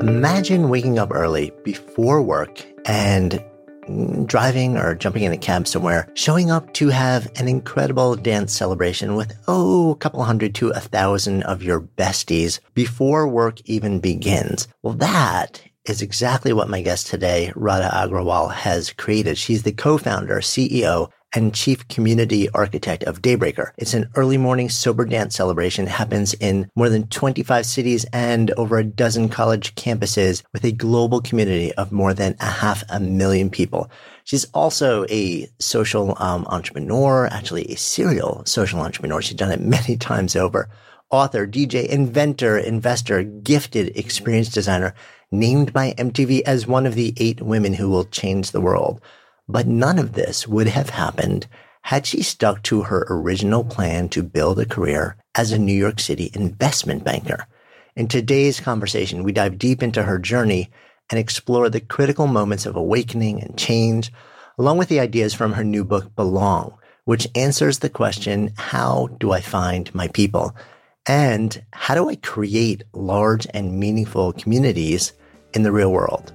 Imagine waking up early before work and driving or jumping in a cab somewhere, showing up to have an incredible dance celebration with, oh, a couple hundred to a thousand of your besties before work even begins. Well, that is exactly what my guest today, Radha Agrawal, has created. She's the co-founder, CEO, and chief community architect of Daybreaker. It's an early morning sober dance celebration. It happens in more than 25 cities and over a dozen college campuses with a global community of more than a half a million people. She's also a social um, entrepreneur, actually a serial social entrepreneur. She's done it many times over. Author, DJ, inventor, investor, gifted, experienced designer, named by MTV as one of the eight women who will change the world. But none of this would have happened had she stuck to her original plan to build a career as a New York City investment banker. In today's conversation, we dive deep into her journey and explore the critical moments of awakening and change, along with the ideas from her new book, Belong, which answers the question, how do I find my people? And how do I create large and meaningful communities in the real world?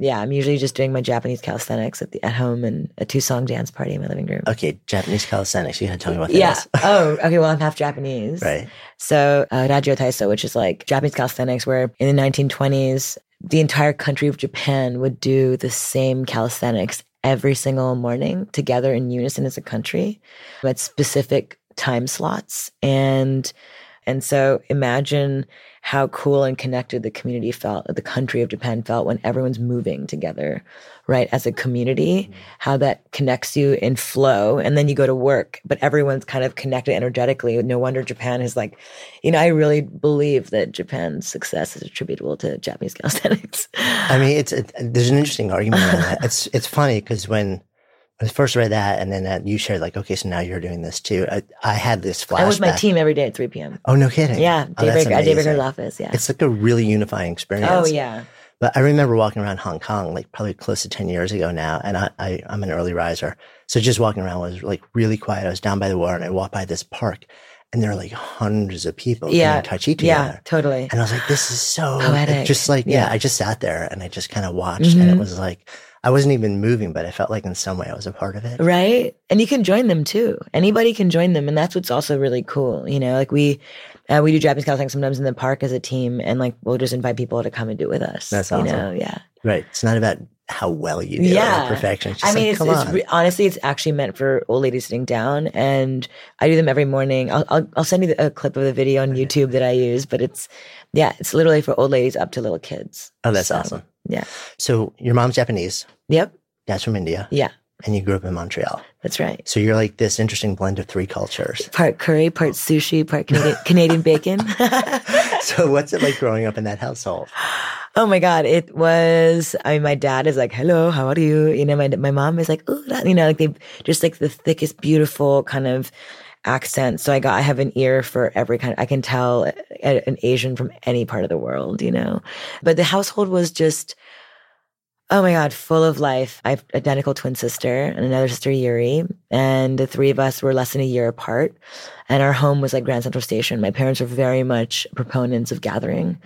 Yeah, I'm usually just doing my Japanese calisthenics at the at home and a two song dance party in my living room. Okay, Japanese calisthenics. You gotta tell me what that yeah. is. oh, okay. Well, I'm half Japanese. Right. So, uh, Taiso, which is like Japanese calisthenics, where in the 1920s, the entire country of Japan would do the same calisthenics every single morning together in unison as a country at specific time slots. And and so imagine how cool and connected the community felt, the country of Japan felt when everyone's moving together, right? As a community, mm-hmm. how that connects you in flow. And then you go to work, but everyone's kind of connected energetically. No wonder Japan is like, you know, I really believe that Japan's success is attributable to Japanese calisthenics. I mean, it's, it, there's an interesting argument on that. It's, it's funny because when, I first read that, and then uh, you shared like, okay, so now you're doing this too. I, I had this flashback. I was my team every day at 3 p.m. Oh, no kidding. Yeah, oh, Daybreaker, at office. Yeah, it's like a really unifying experience. Oh yeah. But I remember walking around Hong Kong, like probably close to 10 years ago now. And I, I, I'm an early riser. So just walking around was like really quiet. I was down by the water and I walked by this park and there were like hundreds of people yeah. doing Tai Chi together. Yeah, totally. And I was like, this is so poetic. Just like, yeah. yeah. I just sat there and I just kind of watched mm-hmm. and it was like, I wasn't even moving, but I felt like in some way I was a part of it. Right. And you can join them too. Anybody can join them. And that's what's also really cool. You know, like we, uh, we do Japanese calisthenics sometimes in the park as a team and like we'll just invite people to come and do it with us. That's You awesome. know, yeah. Right. It's not about how well you do it Yeah. or perfection. I mean, like, it's, it's re- honestly, it's actually meant for old ladies sitting down, and I do them every morning. I'll I'll, I'll send you a clip of the video on YouTube that I use, but it's yeah, it's literally for old ladies up to little kids. oh, that's So, awesome. Yeah. So your mom's Japanese, Yep. dad's from India, Yeah. and you grew up in Montreal. That's right. So you're like this interesting blend of three cultures. Part curry, part sushi, part Canadian, Canadian bacon. so what's it like growing up in that household? Oh my God. It was, I mean, my dad is like, hello, how are you? You know, my, my mom is like, oh, you know, like they just like the thickest, beautiful kind of accent. So I got, I have an ear for every kind Of, I can tell an Asian from any part of the world, you know, but the household was just, Oh my God, full of life. I have identical twin sister and another sister, Yuri. And the three of us were less than a year apart. And our home was like Grand Central Station. My parents were very much proponents of gathering. Mm.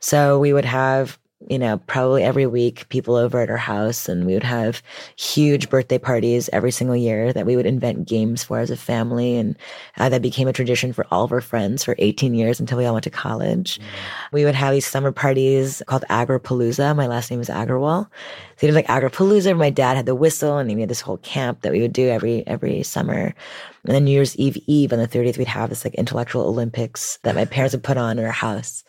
So we would have, you know, probably every week people over at our house and we would have huge birthday parties every single year that we would invent games for as a family. And uh, that became a tradition for all of our friends for 18 years until we all went to college. We would have these summer parties called Agrapalooza. My last name is Agrawal. So it was like Agrapalooza. My dad had the whistle and we had this whole camp that we would do every, every summer. And then New Year's Eve Eve on the 30th, we'd have this like intellectual Olympics that my parents would put on in our house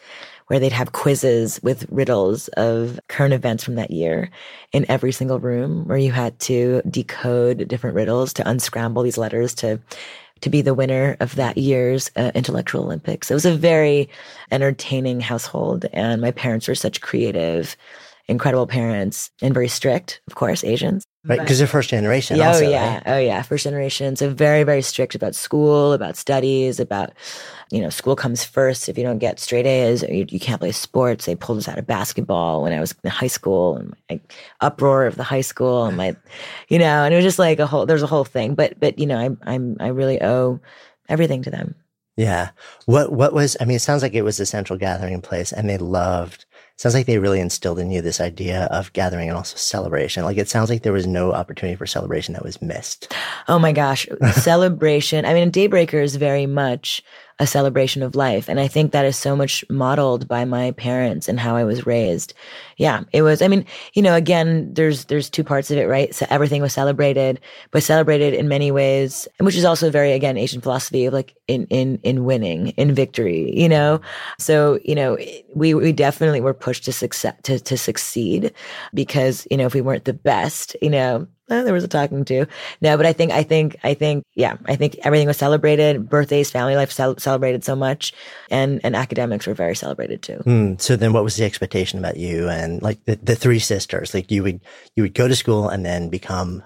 where they'd have quizzes with riddles of current events from that year in every single room where you had to decode different riddles to unscramble these letters to to be the winner of that year's uh, intellectual olympics. It was a very entertaining household and my parents were such creative incredible parents and very strict of course asians Right? Because they're first generation. yeah, also, oh yeah, right? oh yeah, first generation. So very, very strict about school, about studies, about you know, school comes first. If you don't get straight A's, or you, you can't play sports. They pulled us out of basketball when I was in high school, and my uproar of the high school, and my, you know, and it was just like a whole. There's a whole thing, but but you know, I'm I'm I really owe everything to them. Yeah. What what was I mean, it sounds like it was a central gathering place and they loved sounds like they really instilled in you this idea of gathering and also celebration. Like it sounds like there was no opportunity for celebration that was missed. Oh my gosh, celebration. I mean, Daybreaker is very much a celebration of life. And I think that is so much modeled by my parents and how I was raised. Yeah, it was, I mean, you know, again, there's, there's two parts of it, right? So everything was celebrated, but celebrated in many ways, which is also very, again, Asian philosophy of like in, in, in winning, in victory, you know? So, you know, we, we definitely were pushed to success, to, to succeed because, you know, if we weren't the best, you know, eh, there was a talking to. No, but I think, I think, I think, yeah, I think everything was celebrated. Birthdays, family life cel- celebrated so much, and and academics were very celebrated too. Hmm. So then what was the expectation about you and like the, the three sisters? Like you would you would go to school and then become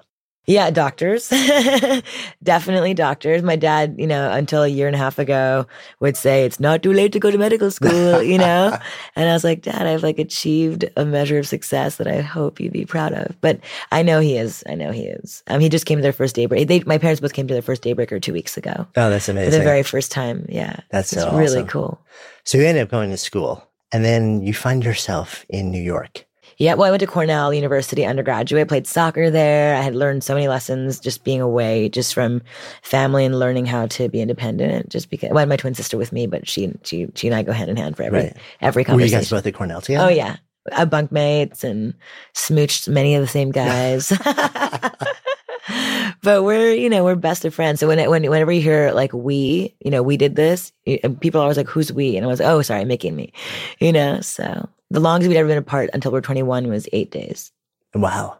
Yeah, doctors, definitely doctors. My dad, you know, until a year and a half ago, would say it's not too late to go to medical school, you know. and I was like, Dad, I've like achieved a measure of success that I hope you'd be proud of. But I know he is. I know he is. Um, he just came to their first daybreak. They, my parents both came to their first daybreaker two weeks ago. Oh, that's For amazing. the very first time. Yeah, That's it's so really awesome. cool. so you ended up going to school and then you find yourself in New York. Yeah, well, I went to Cornell University undergraduate, played soccer there. I had learned so many lessons just being away, just from family and learning how to be independent. Just because well, I had my twin sister with me, but she she she and I go hand in hand for every Right. every Were you conversation. guys both at Cornell together? oh yeah, uh, bunkmates and smooched many of the same guys. but we're you know we're best of friends. So when when whenever you hear like we, you know, we did this, people are always like, "Who's we?" And I was like, "Oh, sorry, Miki and me," you know. So the longest we'd ever been apart until we're twenty one was eight days. Wow.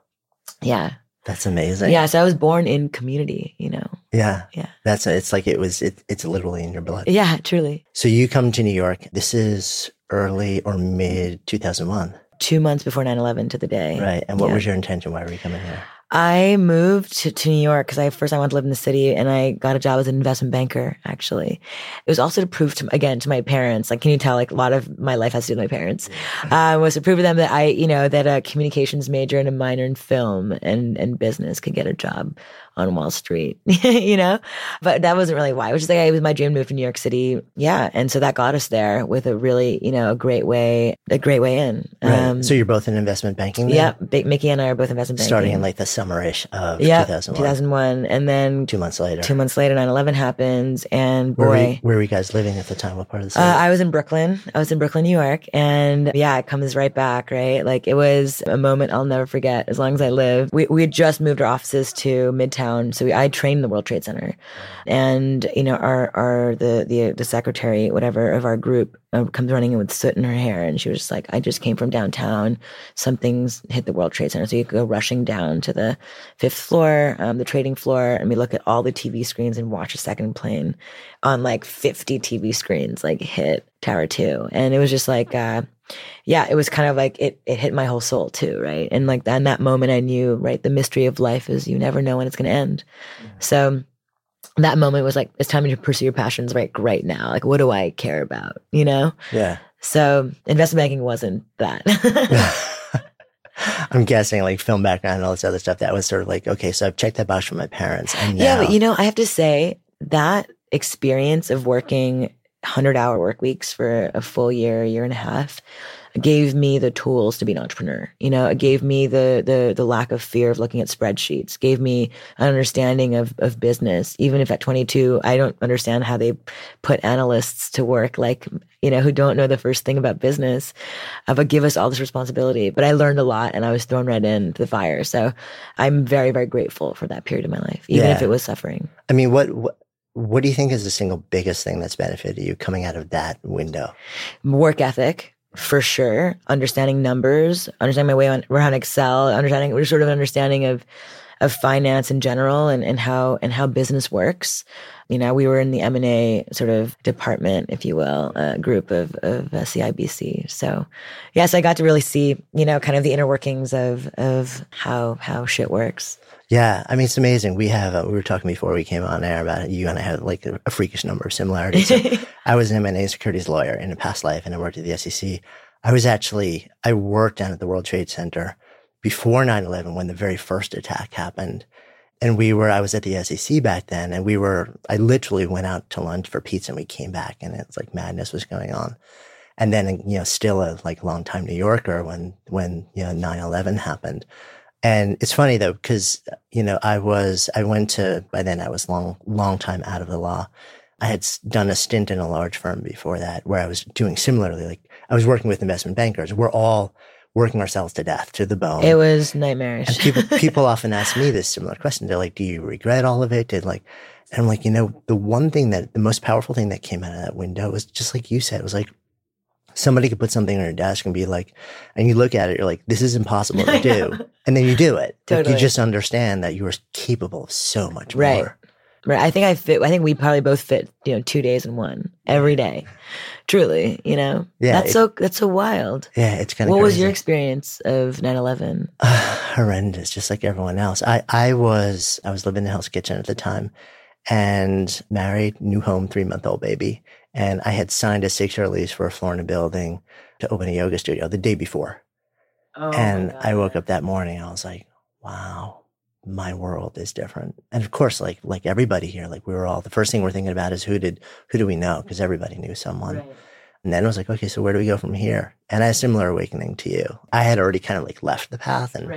Yeah. That's amazing. Yeah, so I was born in community, you know. Yeah. Yeah. That's it's like it was it, it's literally in your blood. Yeah, truly. So you come to New York. This is early or mid 2001, Two months before 9 11 to the day. right? And what Yeah. was your intention? Why were you coming here? I moved to, to New York because I first I wanted to live in the city and I got a job as an investment banker. Actually, it was also to prove to again to my parents. Like, can you tell? Like, a lot of my life has to do with my parents. Uh, was to prove to them that I, you know, that a communications major and a minor in film and and business could get a job on Wall Street, you know? But that wasn't really why. It was just like, it was my dream to move to New York City. Yeah. And so that got us there with a really, you know, a great way, a great way in. Right. Um, so you're both in investment banking. Then? yeah. Big, Miki and I are both investment banking. Starting in like the summerish of yeah, 2001. 2001. And then Two months later. two months later, 9 11 happens. And Where were, you, boy, where were you guys living at the time? What part of the uh, city? I was in Brooklyn. I was in Brooklyn, New York. And yeah, it comes right back, right? Like it was a moment I'll never forget as long as I live. We, we had just moved our offices to Midtown. So we, I trained the World Trade Center. And, you know, our, our, the, the, the secretary, whatever of our group uh, comes running in with soot in her hair. And she was just like, I just came from downtown. Something's hit the World Trade Center. So you go rushing down to the fifth floor, um, the trading floor, and we look at all the TV screens and watch a second plane on like 50 TV screens, like hit Tower 2. And it was just like, uh, yeah, it was kind of like it, it hit my whole soul too, right? And like in that moment, I knew, right, the mystery of life is you never know when it's going to end. So that moment was like, it's time to pursue your passions right, right now. Like, what do I care about, you know? yeah. So investment banking wasn't that. I'm guessing like film background and all this other stuff. That was sort of like, okay, so I've checked that box from my parents. And Yeah, but you know, I have to say that experience of working 100 hour work weeks for a full year, year and a half gave me the tools to be an entrepreneur. You know, it gave me the the the lack of fear of looking at spreadsheets, gave me an understanding of of business. Even if at 22 I don't understand how they put analysts to work like, you know, who don't know the first thing about business, uh, but give us all this responsibility. But I learned a lot and I was thrown right into the fire. So I'm very very grateful for that period of my life, even if it was suffering. I mean, what, what what do you think is the single biggest thing that's benefited you coming out of that window? work ethic for sure. Understanding numbers understanding my way around excel understanding sort of understanding of of finance in general and, and how and how business works. You know we were in the m&a sort of department if you will a group of of uh, cibc so yes i got to really see you know kind of the inner workings of of how how shit works Yeah, I mean, it's amazing. We have, uh, we were talking before we came on air about it. You and I have like a, a freakish number of similarities. So I was an M&A securities lawyer in a past life and I worked at the SEC. I was actually, I worked down at the World Trade Center before 9-11 when the very first attack happened. And we were, I was at the SEC back then and we were, I literally went out to lunch for pizza and we came back and it's like madness was going on. And then, you know, still a like long time New Yorker when, when, you know, 9-11 happened. And it's funny though, because, you know, I was, I went to, by then I was long, long time out of the law. I had done a stint in a large firm before that where I was doing similarly, like I was working with investment bankers. We're all working ourselves to death to the bone. it was nightmarish And people people often ask me this similar question. They're like, "Do you regret all of it?" Did like, and I'm like, you know, the one thing that the most powerful thing that came out of that window was just like you said. It was like somebody could put something on your desk and be like, and you look at it, you're like, this is impossible to do, and then you do it. Like, you just understand that you are capable of so much Right. more. Right. I think I fit. I think we probably both fit. You know, two days in one every day. Truly, you know. Yeah, That's it- so. That's so wild. Yeah, it's kind of What was your experience of 9-11? horrendous, just like everyone else. I, I was, I was living in the Hell's Kitchen at the time and married, new home, three month old baby. And I had signed a six year lease for a floor in a building to open a yoga studio the day before. Oh and I woke up that morning. I was like, wow, my world is different. And of course, like, like everybody here, like we were all, the first thing we're thinking about is who did, who do we know? Cause everybody knew someone. And then I was like, okay, so where do we go from here? And I had a similar awakening to you. I had already kind of like left the path and,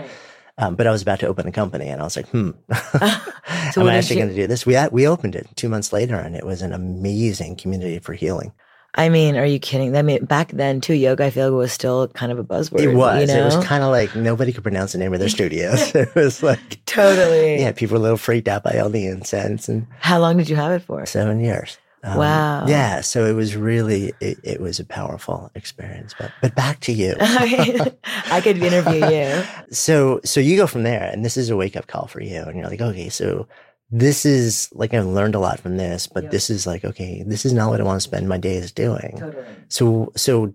um, but I was about to open a company and I was like, hmm, So am I actually you- going to do this? We, had- we opened it two months later and it was an amazing community for healing. I mean, are you kidding? I mean, back then too, yoga I feel was still kind of a buzzword. It was, You know? it was kind of like nobody could pronounce the name of their studios. it was like, totally. yeah, people were a little freaked out by all the incense and How long did you have it for? seven years. Um, Wow. Yeah. So it was really, it, it was a powerful experience, but, but back to you. I could interview you. so so you go from there and this is a wake up call for you and you're like okay so this is like i've learned a lot from this but this is like okay this is not what i want to spend my days doing Totally. so so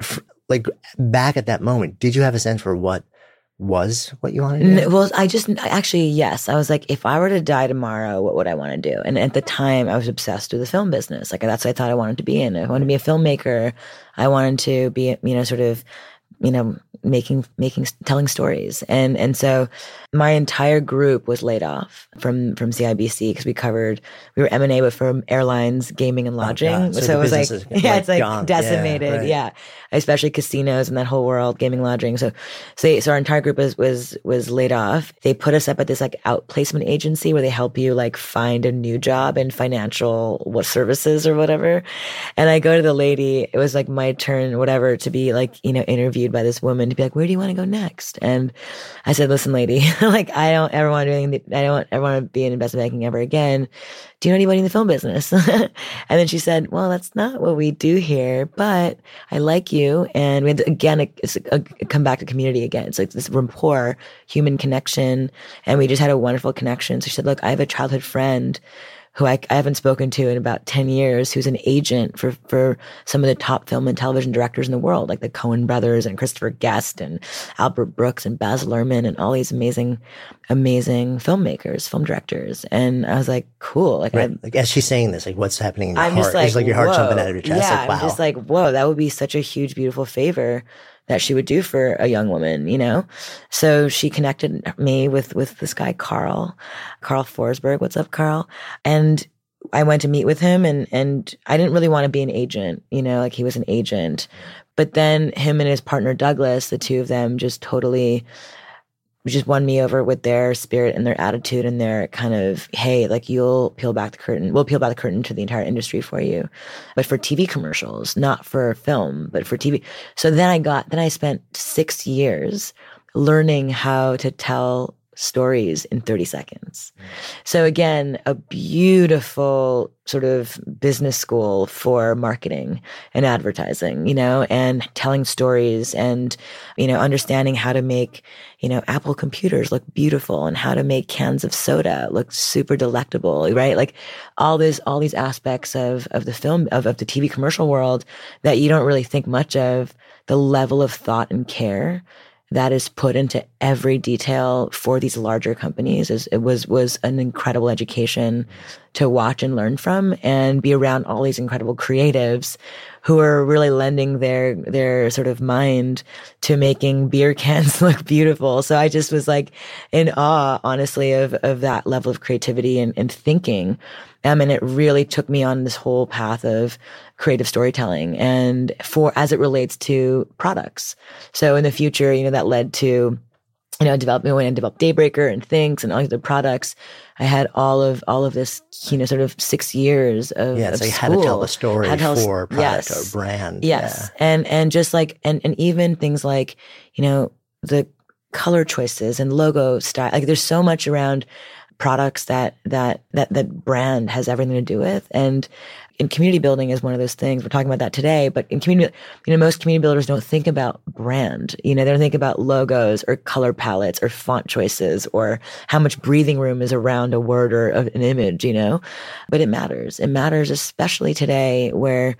f- like back at that moment did you have a sense for what was what you wanted to do? Well, I just actually yes. I was like, if I were to die tomorrow, what would I want to do? And at the time, I was obsessed with the film business. Like that's what I thought I wanted to be in. I wanted to be a filmmaker. I wanted to be, you know, sort of, you know, making making telling stories. And and so my entire group was laid off from from CIBC because we covered we were M and A, but from airlines, gaming, and lodging. Oh, So so it was like yeah, like, it's like gone. Yeah, decimated. right. yeah, especially casinos and that whole world, gaming, lodging. So, so, so our entire group was, was, was laid off. They put us up at this like outplacement agency where they help you like find a new job in financial what services or whatever. And I go to the lady, it was like my turn, whatever, to be like, you know, interviewed by this woman to be like, where do you want to go next? And I said, listen, lady, like, I don't ever want to do anything. I don't ever want to be in investment banking ever again. Do you know anybody in the film business? and then she said, well, that's not what we do here, but I like you. And we had to, again, it's a, a, come back to community again. It's like this rapport, human connection. And we just had a wonderful connection. So she said, look, I have a childhood friend who I, I haven't spoken to in about 10 years, who's an agent for, for some of the top film and television directors in the world, like the Coen brothers and Christopher Guest and Albert Brooks and Baz Luhrmann and all these amazing, amazing filmmakers, film directors. And I was like, cool. Like, Right. I, Like as she's saying this, like what's happening in your I'm heart? just like, it's like your heart whoa. jumping out of your chest. Yeah, like, wow. I'm just like, whoa, that would be such a huge, beautiful favor that she would do for a young woman, you know? So she connected me with, with this guy, Carl, Carl Forsberg. What's up, Carl? And I went to meet with him and, and I didn't really want to be an agent, you know, like he was an agent. But then him and his partner, Douglas, the two of them just totally just won me over with their spirit and their attitude and their kind of, hey, like you'll peel back the curtain. We'll peel back the curtain to the entire industry for you. But for TV commercials, not for film, but for TV. So then I got, then I spent six years learning how to tell stories in 30 seconds. Mm. So again, a beautiful sort of business school for marketing and advertising, you know, and telling stories and, you know, understanding how to make, you know, Apple computers look beautiful and how to make cans of soda look super delectable, right? Like all this, all these aspects of, of the film, of, of the TV commercial world that you don't really think much of the level of thought and care that is put into every detail for these larger companies is it was was an incredible education to watch and learn from and be around all these incredible creatives who are really lending their their sort of mind to making beer cans look beautiful. So I just was like in awe, honestly, of of that level of creativity and, and thinking. Um, and it really took me on this whole path of creative storytelling and for as it relates to products. So in the future, you know, that led to you know, developing when I developed Daybreaker and THINX and all other products. I had all of all of this, you know, sort of six years of yeah, of like how to tell a story tell for a product yes. or brand. Yes. And and just like and and even things like, you know, the color choices and logo style. Like there's so much around products that that that that brand has everything to do with. And in community building is one of those things. We're talking about that today, but in community, you know, most community builders don't think about brand. You know, they don't think about logos or color palettes or font choices or how much breathing room is around a word or an image, you know, but it matters. It matters, especially today where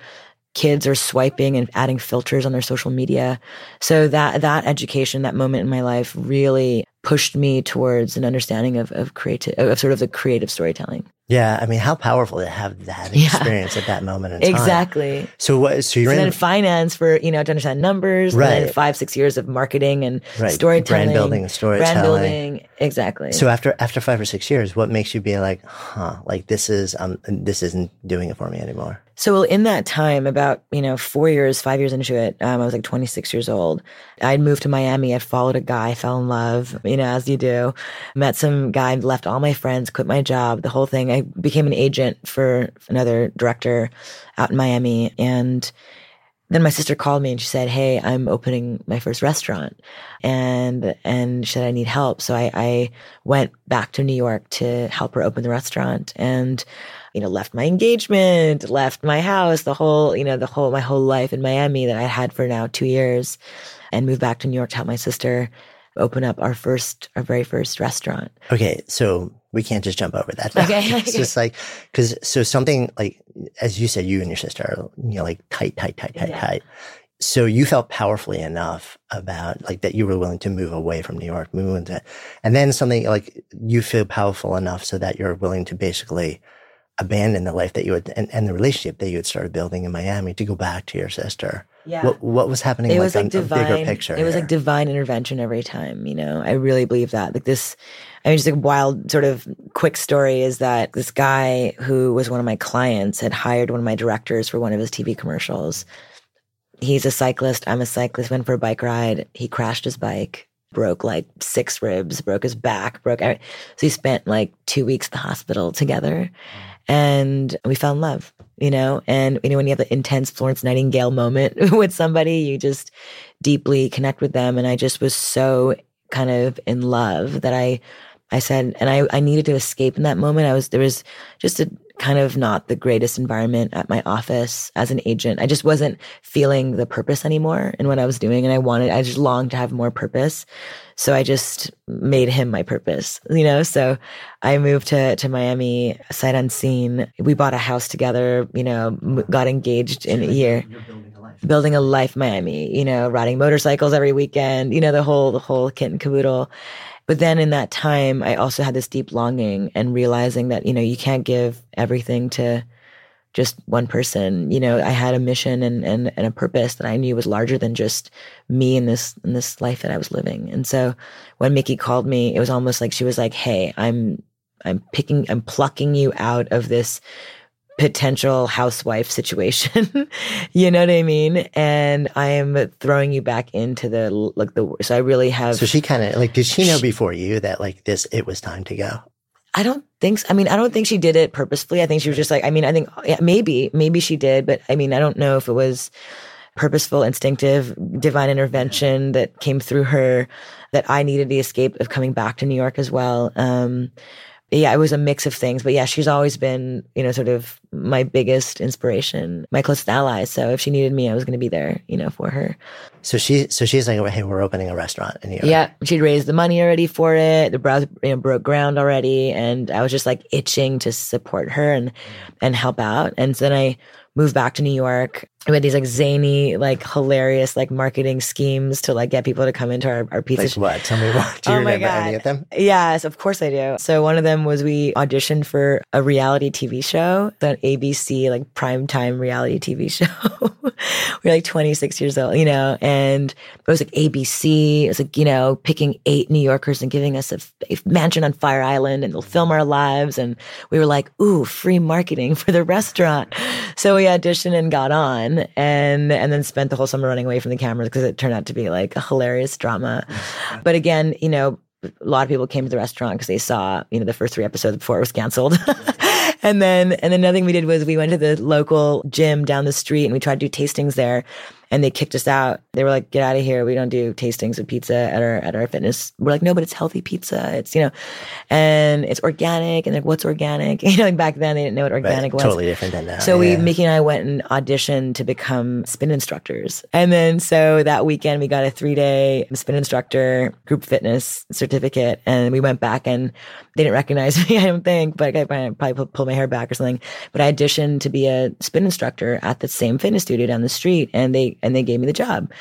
kids are swiping and adding filters on their social media. So that, that education, that moment in my life really pushed me towards an understanding of, of creative, of sort of the creative storytelling. Yeah. I mean, how powerful to have that Yeah. experience at that moment. Exactly. So what? So you're and in then finance for you know to understand numbers, and then Right. five six years of marketing and Right. storytelling, Brand building and storytelling. brand building, exactly. So after after five or six years, what makes you be like, huh, like this is um this isn't doing it for me anymore? So in that time, about you know four years, five years into it, um, I was like 26 years old. I'd moved to Miami. I followed a guy, fell in love, you know, as you do. Met some guy, left all my friends, quit my job, the whole thing. I became an agent for another director out in Miami, and then my sister called me and she said, "Hey, I'm opening my first restaurant," and and she said I need help. So I, I went back to New York to help her open the restaurant, and you know, left my engagement, left my house, the whole, you know, the whole my whole life in Miami that I had for now two years, and moved back to New York to help my sister open up our first, our very first restaurant. Okay, so we can't just jump over that. Okay. it's just like because so something like as you said, you and your sister are you know like tight, tight, tight, tight, Yeah. tight. so you felt powerfully enough about like that you were willing to move away from New York, move into, and then something like you feel powerful enough so that you're willing to basically abandon the life that you had and, and the relationship that you had started building in Miami to go back to your sister. Yeah. What, what was happening? it like was like divine a bigger picture. it was here? like divine intervention every time you know i really believe that like this i mean just a wild sort of quick story is that this guy who was one of my clients had hired one of my directors for one of his tv commercials he's a cyclist i'm a cyclist went for a bike ride he crashed his bike broke like six ribs broke his back broke every- so he spent like two weeks at the hospital together and we fell in love you know? And you know when you have the intense florence nightingale moment with somebody you just deeply connect with them. And i just was so kind of in love that i i said and i i needed to escape in that moment. I was there was just a kind of not the greatest environment at my office as an agent. I just wasn't feeling the purpose anymore in what i was doing. And i wanted i just longed to have more purpose so I just made him my purpose, you know? So I moved to, to Miami sight unseen. We bought a house together, you know, m- got engaged in a year. Building a life in Miami, you know, riding motorcycles every weekend, you know, the whole, the whole kit and caboodle. But then in that time, I also had this deep longing and realizing that, you know, you can't give everything to, just one person. You know, I had a mission and, and, and a purpose that I knew was larger than just me in this in this life that I was living. And so when Miki called me, it was almost like she was like, Hey, I'm I'm picking I'm plucking you out of this potential housewife situation. you know what I mean? And I am throwing you back into the like the so I really have so she kind of like, did she know before you that like this, it was time to go? I don't think. So. I mean, I don't think she did it purposefully. I think she was just like. I mean, I think yeah, maybe, maybe she did, but I mean, I don't know if it was purposeful, instinctive, divine intervention that came through her. That I needed the escape of coming back to New York as well. Um, yeah, it was a mix of things, but yeah, she's always been, you know, sort of my biggest inspiration, my closest ally. So if she needed me, I was going to be there, you know, for her. So she, so she's like, hey, we're opening a restaurant in New York. Yeah, she'd raised the money already for it. The browse you know, broke ground already, and I was just like itching to support her and and help out. And so then I moved back to New York. We had these like zany, like hilarious, like marketing schemes to like get people to come into our, our pizza. Like sh- what? Tell me what. Do you Oh my remember any of them? Yes, of course I do. So one of them was we auditioned for a reality TV show, an ABC like primetime reality TV show. We're like 26 years old, you know, and it was like ABC. It was like, you know, picking eight New Yorkers and giving us a mansion on Fire Island and they'll film our lives. And we were like, ooh, free marketing for the restaurant. So we auditioned and got on and, and then spent the whole summer running away from the cameras because it turned out to be like a hilarious drama. But again, you know, a lot of people came to the restaurant because they saw, you know, the first three episodes before it was canceled. and then, and then another thing we did was we went to the local gym down the street and we tried to do tastings there and they kicked us out. They were like, get out of here. We don't do tastings of pizza at our, at our fitness. We're like, no, but it's healthy pizza. It's, you know, and it's organic. And like, what's organic? You know, like back then they didn't know what Right. organic was. Totally different than now. So we. Miki and I went and auditioned to become spin instructors. And then so that weekend we got a three day spin instructor group fitness certificate and we went back and they didn't recognize me, I don't think, but I probably pull, pull my hair back or something. But I auditioned to be a spin instructor at the same fitness studio down the street and they, and they gave me the job.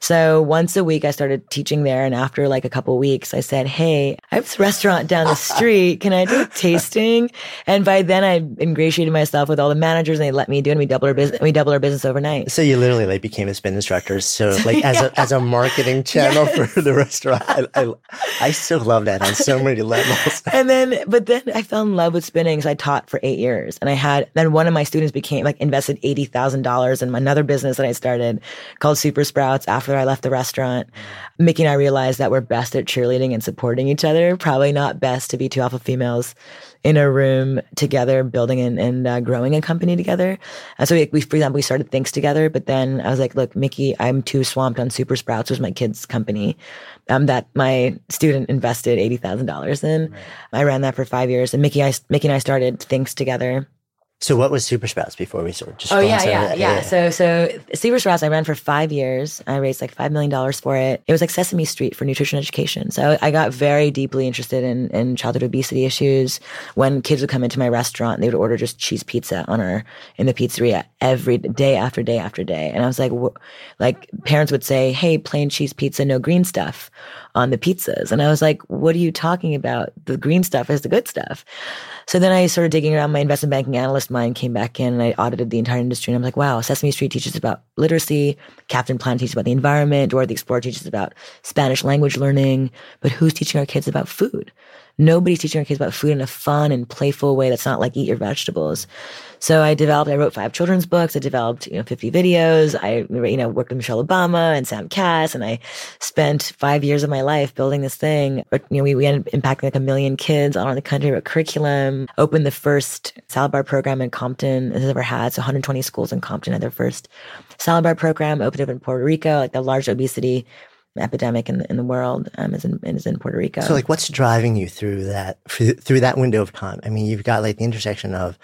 So once a week I started teaching there. And after like a couple weeks, I said, Hey, I have this restaurant down the street. Can I do a tasting? And by then I ingratiated myself with all the managers and they let me do it. And we doubled our business. We doubled our business overnight. So you literally like became a spin instructor. So like as a as a marketing channel for the restaurant, I, I I still love that on so many levels. And then, but then I fell in love with spinning. So I taught for eight years and I had, then one of my students became like invested $80,000 in another business that I started called Super Sprowtz after I left the restaurant. Miki and I realized that we're best at cheerleading and supporting each other. Probably not best to be two alpha females in a room together, building and, and uh, growing a company together. And so we, we, for example, we started things together, but then I was like, look, Miki, I'm too swamped on Super Sprowtz, was my kid's company, um, that my student invested $80,000 in. I ran that for five years and Miki, I, Miki and I started things together. So what was Super Sprowtz before we sort of just Oh yeah, over yeah, yeah. So so Super Sprowtz, I ran for five years. I raised like five million dollars for it. It was like Sesame Street for nutrition education. So I got very deeply interested in in childhood obesity issues. When kids would come into my restaurant, and they would order just cheese pizza on our in the pizzeria. Every day after day after day. And I was like, wh- like parents would say, Hey, plain cheese pizza, no green stuff on the pizzas. And I was like, what are you talking about? The green stuff is the good stuff. So then I started digging around my investment banking analyst mind came back in and I audited the entire industry. And I'm like, wow, Sesame Street teaches about literacy. Captain Planet teaches about the environment. Dora the Explorer teaches about Spanish language learning. But who's teaching our kids about food? Nobody's teaching our kids about food in a fun and playful way that's not like eat your vegetables. So I developed, I wrote five children's books. I developed, you know, 50 videos. I, you know, worked with Michelle Obama and Sam Kass. And I spent five years of my life building this thing. You know, we, we ended up impacting like a million kids all around the country, wrote curriculum, opened the first salad bar program in Compton has ever had. So 120 schools in Compton had their first salad bar program, opened up in Puerto Rico, like the large obesity epidemic in the, in the world um, is in is in Puerto Rico. So, like, what's driving you through that through that window of time? I mean, you've got like the intersection of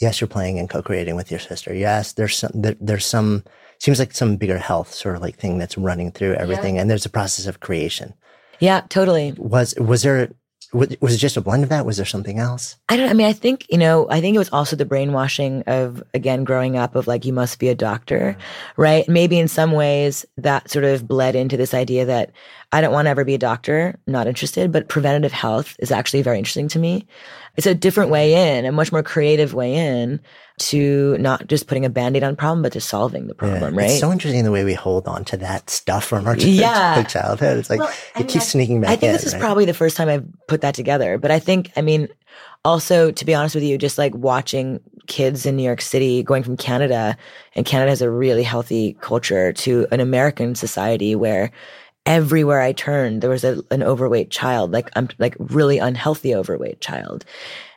yes, you're playing and co-creating with your sister. Yes, there's some there, there's some seems like some bigger health sort of like thing that's running through everything, yeah. and there's a process of creation. Yeah, totally. Was was there was it just a blend of that? Was there something else? I don't. I mean, I think you know. I think it was also the brainwashing of again growing up of like you must be a doctor, mm-hmm. right? Maybe in some ways that sort of bled into this idea that I don't want to ever be a doctor, not interested. But preventative health is actually very interesting to me. It's a different way in, a much more creative way in to not just putting a band-aid on problem, but to solving the problem, yeah, right? It's so interesting the way we hold on to that stuff from our yeah. childhood. It's like well, it mean, keeps sneaking back I think in, this is right? probably the first time I've put that together. But I think, I mean, also to be honest with you, just like watching kids in New York City going from Canada, and Canada has a really healthy culture to an American society where everywhere I turned, there was a, an overweight child, like I'm like really unhealthy overweight child.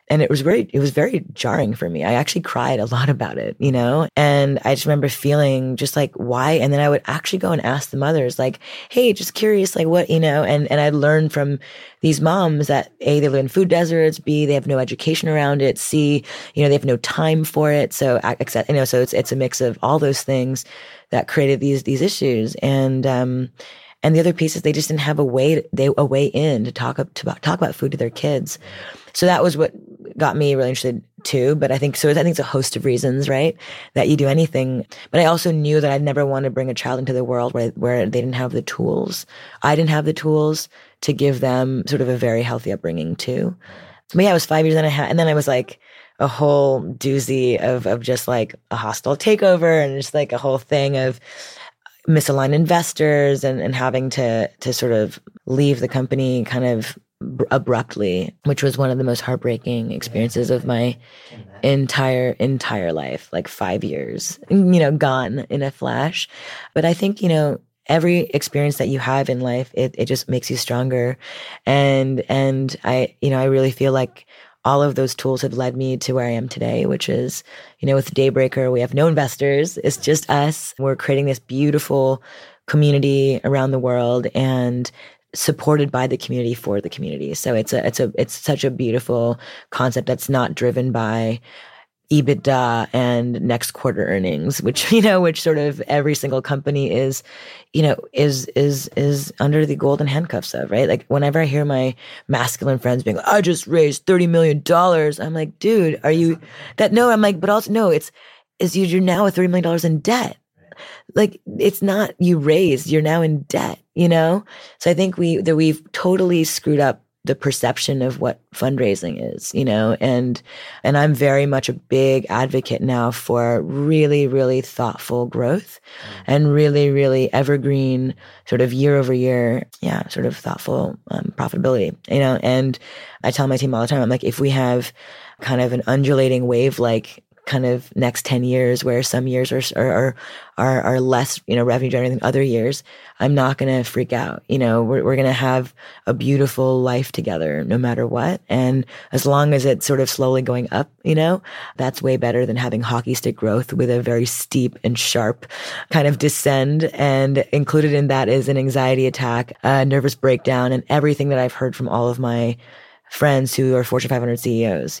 And it was very it was very jarring for me. I actually cried a lot about it you know? And i just remember feeling just like why? And then i would actually go and ask the mothers like hey just curious like what you know? And and i learned from these moms that a they live in food deserts b they have no education around it c you know they have no time for it. So except you know so it's it's a mix of all those things that created these these issues. And um and the other piece is they just didn't have a way to, they a way in to talk up to talk about food to their kids. So that was what got me really interested too. But I think so. I think it's a host of reasons, right? That you do anything. But I also knew that I'd never want to bring a child into the world where where they didn't have the tools. I didn't have the tools to give them sort of a very healthy upbringing too. But yeah, it was five years, and I had, and then I was like a whole doozy of of just like a hostile takeover and just like a whole thing of misaligned investors and, and having to to sort of leave the company kind of abruptly, which was one of the most heartbreaking experiences of my entire entire life, like 5 years, you know, gone in a flash. But I think, you know, every experience that you have in life, it it just makes you stronger. And and I, you know, I really feel like all of those tools have led me to where I am today, which is, you know, with Daybreaker, we have no investors. It's just us. We're creating this beautiful community around the world and supported by the community for the community. So it's a, it's a, it's such a beautiful concept that's not driven by EBITDA and next quarter earnings, which, you know, which sort of every single company is, you know, is, is, is under the golden handcuffs of, right? Like whenever I hear my masculine friends being like, I just raised $30 million. I'm like, dude, are you that? No, I'm like, but also, no, it's, is you, you're now at $30 million in debt. Like it's not you raised, you're now in debt, you know? So I think we, that we've totally screwed up the perception of what fundraising is, you know, and, and I'm very much a big advocate now for really, really thoughtful growth mm. and really, really evergreen sort of year over year. Yeah. Sort of thoughtful um, profitability, you know, and I tell my team all the time, I'm like, if we have kind of an undulating wave like kind of next 10 years where some years are, are, are, are less, you know, revenue generating than other years, I'm not going to freak out. You know, we're, we're going to have a beautiful life together no matter what. And as long as it's sort of slowly going up, you know, that's way better than having hockey stick growth with a very steep and sharp kind of descend. And included in that is an anxiety attack, a nervous breakdown and everything that I've heard from all of my friends who are Fortune 500 CEOs.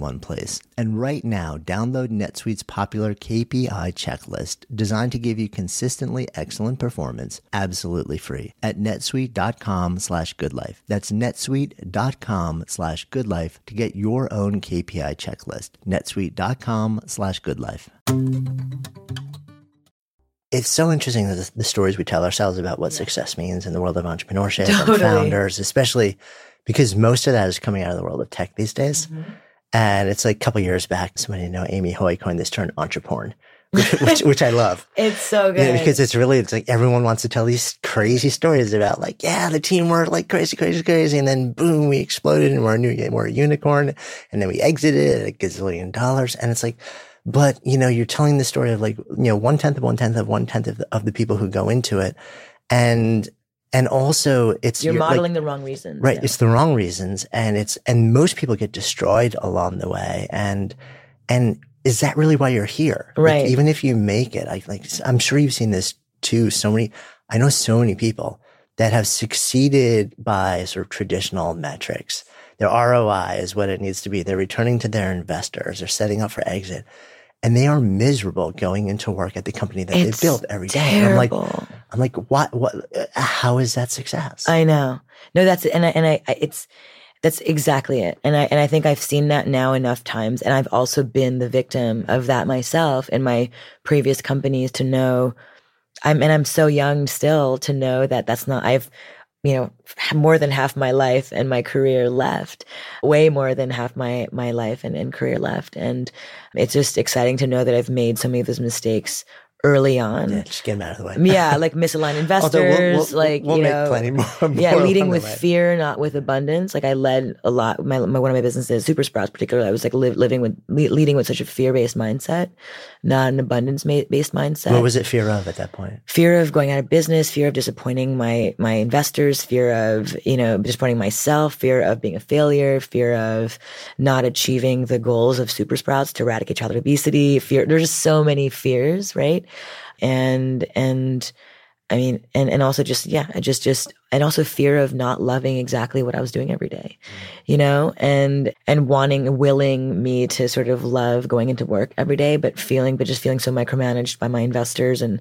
one place. And right now, download NetSuite's popular KPI checklist designed to give you consistently excellent performance absolutely free at netsuite.com slash goodlife. That's netsuite.com slash goodlife to get your own KPI checklist. netsuite.com slash goodlife. It's so interesting the, the stories we tell ourselves about what success means in the world of entrepreneurship Totally. and founders, especially because most of that is coming out of the world of tech these days. Mm-hmm. And it's like a couple years back, somebody I know, Amy Hoy, coined this term entreporn, which, which I love. It's so good. Yeah, because it's really, it's like everyone wants to tell these crazy stories about like, yeah, the team worked like crazy, crazy, crazy. And then boom, we exploded and we're a new, we're a unicorn. And then we exited at a gazillion dollars. And it's like, but you know, you're telling the story of like, you know, one tenth of one tenth of one tenth of the, of the people who go into it. And, and also it's, You're like- modeling the wrong reasons. Right. yeah. It's the wrong reasons. And it's, and most people get destroyed along the way. And, and is that really why you're here? Like, Right. even if you make it, I like, I'm sure you've seen this too. So many, I know so many people that have succeeded by sort of traditional metrics. Their ROI is what it needs to be. They're returning to their investors. They're setting up for exit. And they are miserable going into work at the company that It's they built every day. I'm like. I'm like, what, what, uh, how is that success? I know. No, that's it. And I, and I, I, it's, that's exactly it. And I, and I think I've seen that now enough times. And I've also been the victim of that myself in my previous companies to know I'm, and I'm so young still to know that that's not, I've, you know, more than half my life and my career left, way more than half my, my life and, and career left. And it's just exciting to know that I've made so many of those mistakes early on. Yeah, just get them out of the way. yeah, like misaligned investors, we'll, we'll, like we'll you make know, plenty more. yeah, leading with fear, not with abundance. Like I led a lot. My, my one of my businesses, Super Sprowtz, particularly, I was like li- living with le- leading with such a fear based mindset, not an abundance ma- based mindset. What was it fear of at that point? fear of going out of business, fear of disappointing my my investors, fear of you know disappointing myself, fear of being a failure, fear of not achieving the goals of Super Sprowtz to eradicate childhood obesity. Fear. There's just so many fears, right? And and I mean, and and also just yeah, just just and also fear of not loving exactly what I was doing every day, mm. you know, and and wanting, willing me to sort of love going into work every day, but feeling, but just feeling so micromanaged by my investors and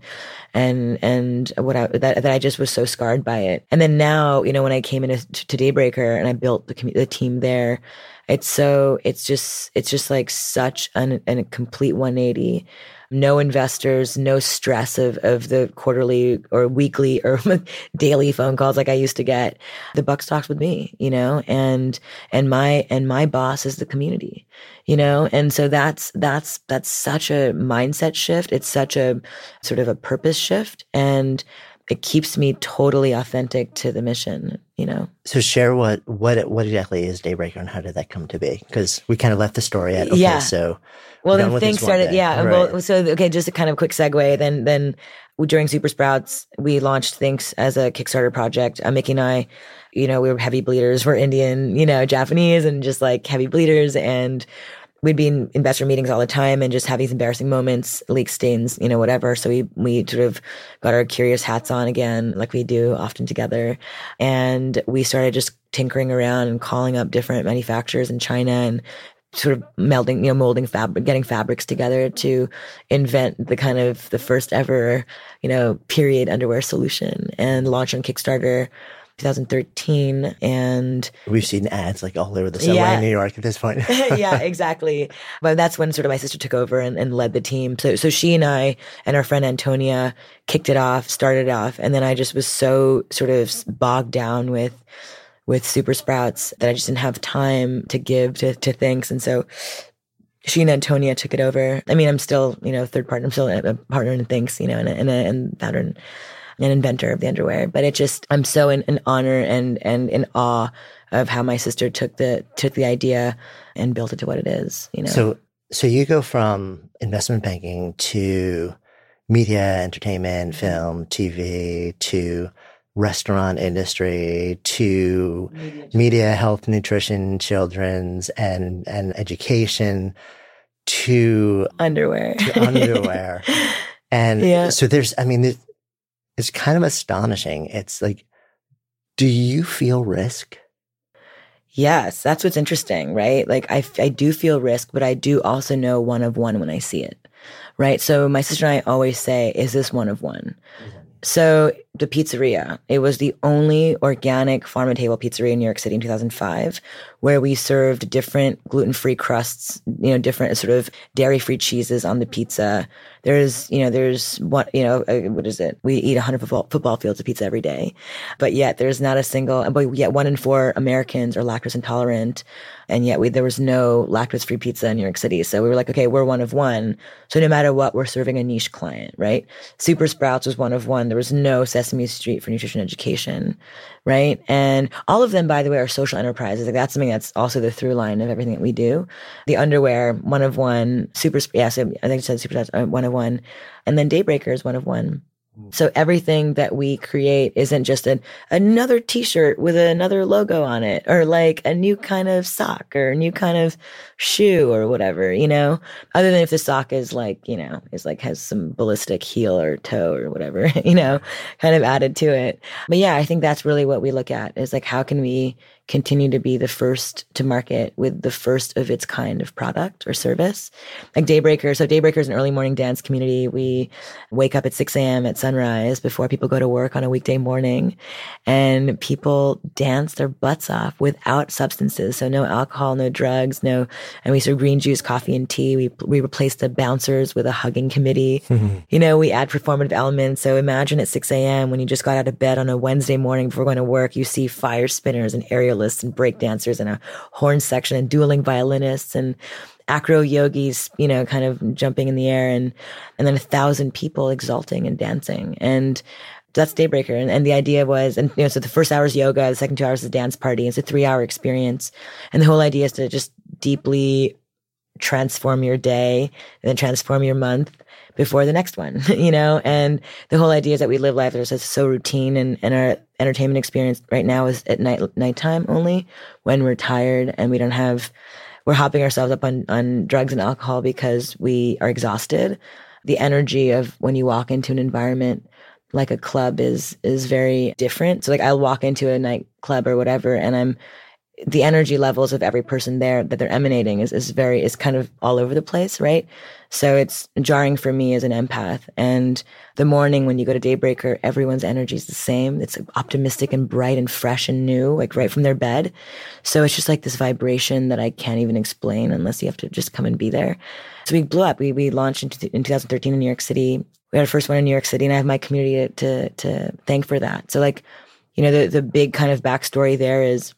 and and what I that that I just was so scarred by it. And then now, you know, when I came into to Daybreaker and I built the the team there, it's so it's just it's just like such an, an a complete 180 no investors, no stress of, of the quarterly or weekly or daily phone calls like I used to get. The buck stops with me, you know, and, and my, and my boss is the community, you know, and so that's, that's, that's such a mindset shift. It's such a sort of a purpose shift and it keeps me totally authentic to the mission, you know. So share what what what exactly is Daybreaker and how did that come to be? Because we kind of left the story at okay, Yeah. so Well, then things started. day. Yeah. Right. Well, so okay, just a kind of quick segue. Then, then during Super Sprowtz, we launched THINX as a Kickstarter project. Uh, Miki and I, you know, we were heavy bleeders. We're Indian, you know, Japanese, and just like heavy bleeders, and we'd be in investor meetings all the time and just have these embarrassing moments, leak stains, you know, whatever. So we we sort of got our curious hats on again, like we do often together, and we started just tinkering around and calling up different manufacturers in China and sort of melding, you know, molding fabric, getting fabrics together to invent the kind of the first ever, you know, period underwear solution and launch on Kickstarter 2013 and We've seen ads like all over the subway Yeah. in New York at this point. yeah, exactly. But that's when sort of my sister took over and, and led the team. So so she and I and our friend Antonia kicked it off, started it off, and then I just was so sort of bogged down with with Super Sprowtz that I just didn't have time to give to to THINX, and so. She and Antonia took it over. I mean, I'm still, you know, third partner. I'm still a partner in THINX, you know, and a, and, a, and and an inventor of the underwear. But it just, I'm so in, in honor and and in awe of how my sister took the took the idea and built it to what it is. You know. So so you go from investment banking to media, entertainment, film, TV to restaurant industry to media, health, nutrition, children's and and education to underwear. to underwear. And Yeah. so there's, I mean, it's kind of astonishing. It's like, do you feel risk? yes, that's what's interesting, right? Like I, I do feel risk, but I do also know one of one when I see it, right? So my sister and I always say, "Is this one of one?" Mm-hmm. So the pizzeria, it was the only organic farm to table pizzeria in New York City in 2005, where we served different gluten-free crusts, you know, different sort of dairy-free cheeses on the pizza. There's, you know, there's what, you know, uh, what is it? We eat 100 football, fields of pizza every day, but yet there's not a single, but yet one in four Americans are lactose intolerant. And yet we, there was no lactose free pizza in New York City. So we were like, okay, we're one of one. So no matter what, we're serving a niche client, right? Super Sprowtz was one of one. There was no Street for nutrition education, right? And all of them, by the way, are social enterprises. Like that's something that's also the through line of everything that we do. The underwear, one of one. Super, yeah, so I think I said Super uh, one of one. And then Daybreaker is one of one. So everything that we create isn't just an another t-shirt with another logo on it or like a new kind of sock or a new kind of shoe or whatever, you know, other than if the sock is like, you know, is like has some ballistic heel or toe or whatever, you know, kind of added to it. But yeah, I think that's really what we look at is like, how can we continue to be the first to market with the first of its kind of product or service? Like Daybreaker. So Daybreaker is an early morning dance community. We wake up at 6 a.m. at sunrise before people go to work on a weekday morning and people dance their butts off without substances. So no alcohol, no drugs, no, and we serve green juice, coffee and tea. We, we replace the bouncers with a hugging committee. you know, we add performative elements. So imagine at 6 a.m. when you just got out of bed on a Wednesday morning before going to work, you see fire spinners and aerialists and break dancers and a horn section and dueling violinists and acro yogis, you know, kind of jumping in the air and, and then a thousand people exulting and dancing. And that's Daybreaker. And, and the idea was, and you know, so the first hour is yoga, the second two hours is a dance party. It's a three hour experience. And the whole idea is to just deeply transform your day and then transform your month before the next one, you know? And the whole idea is that we live life that's so routine and, and our entertainment experience right now is at night, nighttime only when we're tired and we don't have, we're hopping ourselves up on, on drugs and alcohol because we are exhausted. The energy of when you walk into an environment like a club is, is very different. So like I'll walk into a nightclub or whatever and I'm, the energy levels of every person there that they're emanating is, is very is kind of all over the place right? So it's jarring for me as an empath. And the morning when you go to daybreaker everyone's energy is the same. It's optimistic and bright and fresh and new like right from their bed. So it's just like this vibration that i can't even explain unless you have to just come and be there. So we blew up. We, we launched in, in 2013 in new york city. We had our first one in new york city and i have my community to to thank for that. So like you know the, the big kind of backstory there is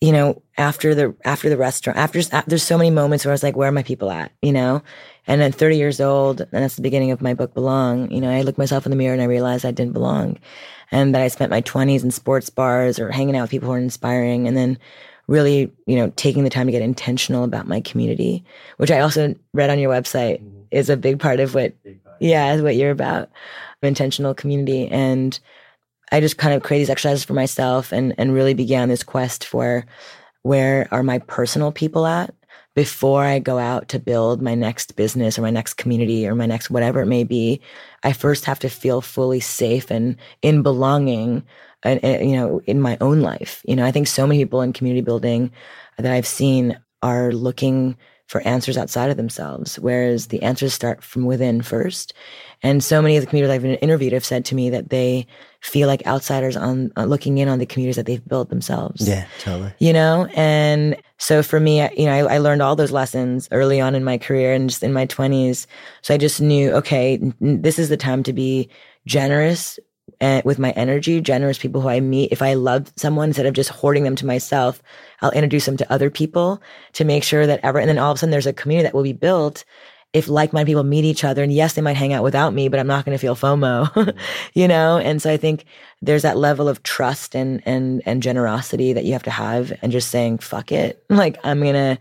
you know, after the after the restaurant, after there's so many moments where I was like, where are my people at? You know, and then 30 years old, and that's the beginning of my book, Belong. You know, I looked myself in the mirror and I realized I didn't belong, and that I spent my 20s in sports bars or hanging out with people who are inspiring, and then really, you know, taking the time to get intentional about my community, which I also read on your website mm-hmm. is a big part of what, yeah, is what you're about, intentional community and I just kind of created these exercises for myself and, and really began this quest for where are my personal people at before I go out to build my next business or my next community or my next whatever it may be. I first have to feel fully safe and in belonging and, and, you know, in my own life. You know, I think so many people in community building that I've seen are looking for answers outside of themselves, whereas the answers start from within first. And so many of the communities I've interviewed have said to me that they feel like outsiders on uh, looking in on the communities that they've built themselves. Yeah, totally. You know, and so for me, you know, I, I learned all those lessons early on in my career and just in my twenties. So I just knew, okay, n- this is the time to be generous and with my energy, generous people who I meet. If I love someone, instead of just hoarding them to myself, I'll introduce them to other people to make sure that ever, and then all of a sudden there's a community that will be built if like-minded people meet each other and yes, they might hang out without me, but I'm not going to feel FOMO, you know? And so I think there's that level of trust and, and, and generosity that you have to have and just saying, fuck it. Like, I'm going to,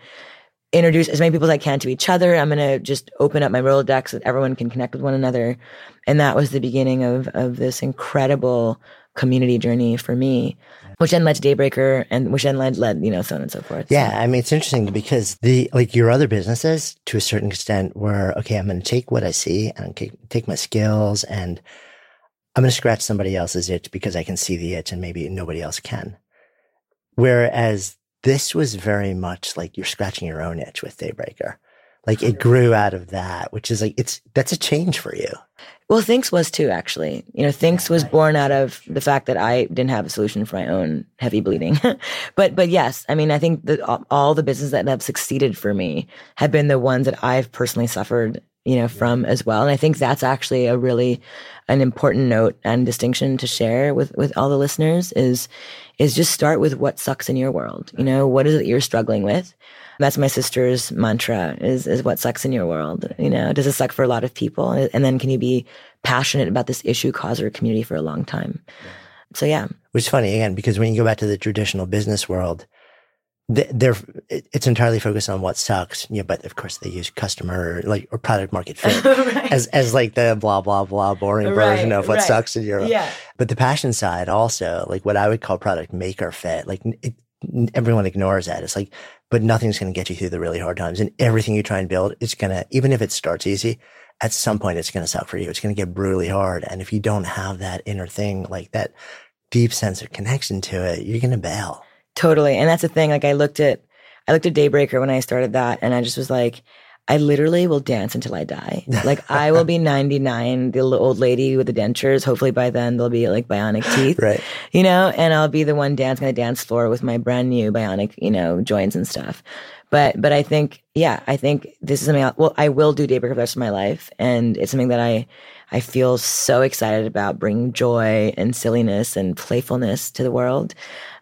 introduce as many people as I can to each other. I'm going to just open up my Rolodex so that everyone can connect with one another. And that was the beginning of, of this incredible community journey for me, which then led to Daybreaker and which then led, led, you know, so on and so forth. Yeah. So. I mean, it's interesting because the, like your other businesses to a certain extent were, okay, I'm going to take what I see and take my skills and I'm going to scratch somebody else's itch because I can see the itch and maybe nobody else can. Whereas this was very much like you're scratching your own itch with Daybreaker. Like it mm-hmm. grew out of that, which is like, it's, that's a change for you. Well, Thinx was too, actually. You know, Thinx was born out of the fact that I didn't have a solution for my own heavy bleeding. but, but yes, I mean, I think that all the businesses that have succeeded for me have been the ones that I've personally suffered, you know, from as well. And I think that's actually a really, an important note and distinction to share with, with all the listeners is, is just start with what sucks in your world. You know, what is it you're struggling with? That's my sister's mantra is, is what sucks in your world. You know, does it suck for a lot of people? And then can you be passionate about this issue, cause, or community for a long time? So yeah. Which is funny again, because when you go back to the traditional business world, they're it's entirely focused on what sucks. Yeah, but of course they use customer like or product market fit right. as as like the blah blah blah boring right, version of what right. sucks in your yeah. But the passion side also like what I would call product maker fit. Like it, everyone ignores that. It's like, but nothing's going to get you through the really hard times, and everything you try and build, it's gonna even if it starts easy. At some point, it's going to suck for you. It's going to get brutally hard. And if you don't have that inner thing, like that deep sense of connection to it, you're going to bail. Totally. And that's the thing. Like I looked at, I looked at Daybreaker when I started that and I just was like, I literally will dance until I die. Like I will be 99, the old lady with the dentures. Hopefully by then they'll be like bionic teeth. right. You know, and I'll be the one dancing on the dance floor with my brand new bionic, you know, joints and stuff. But, but I think, yeah, I think this is something, I, well, I will do daybreak for the rest of my life. And it's something that I, I feel so excited about bringing joy and silliness and playfulness to the world.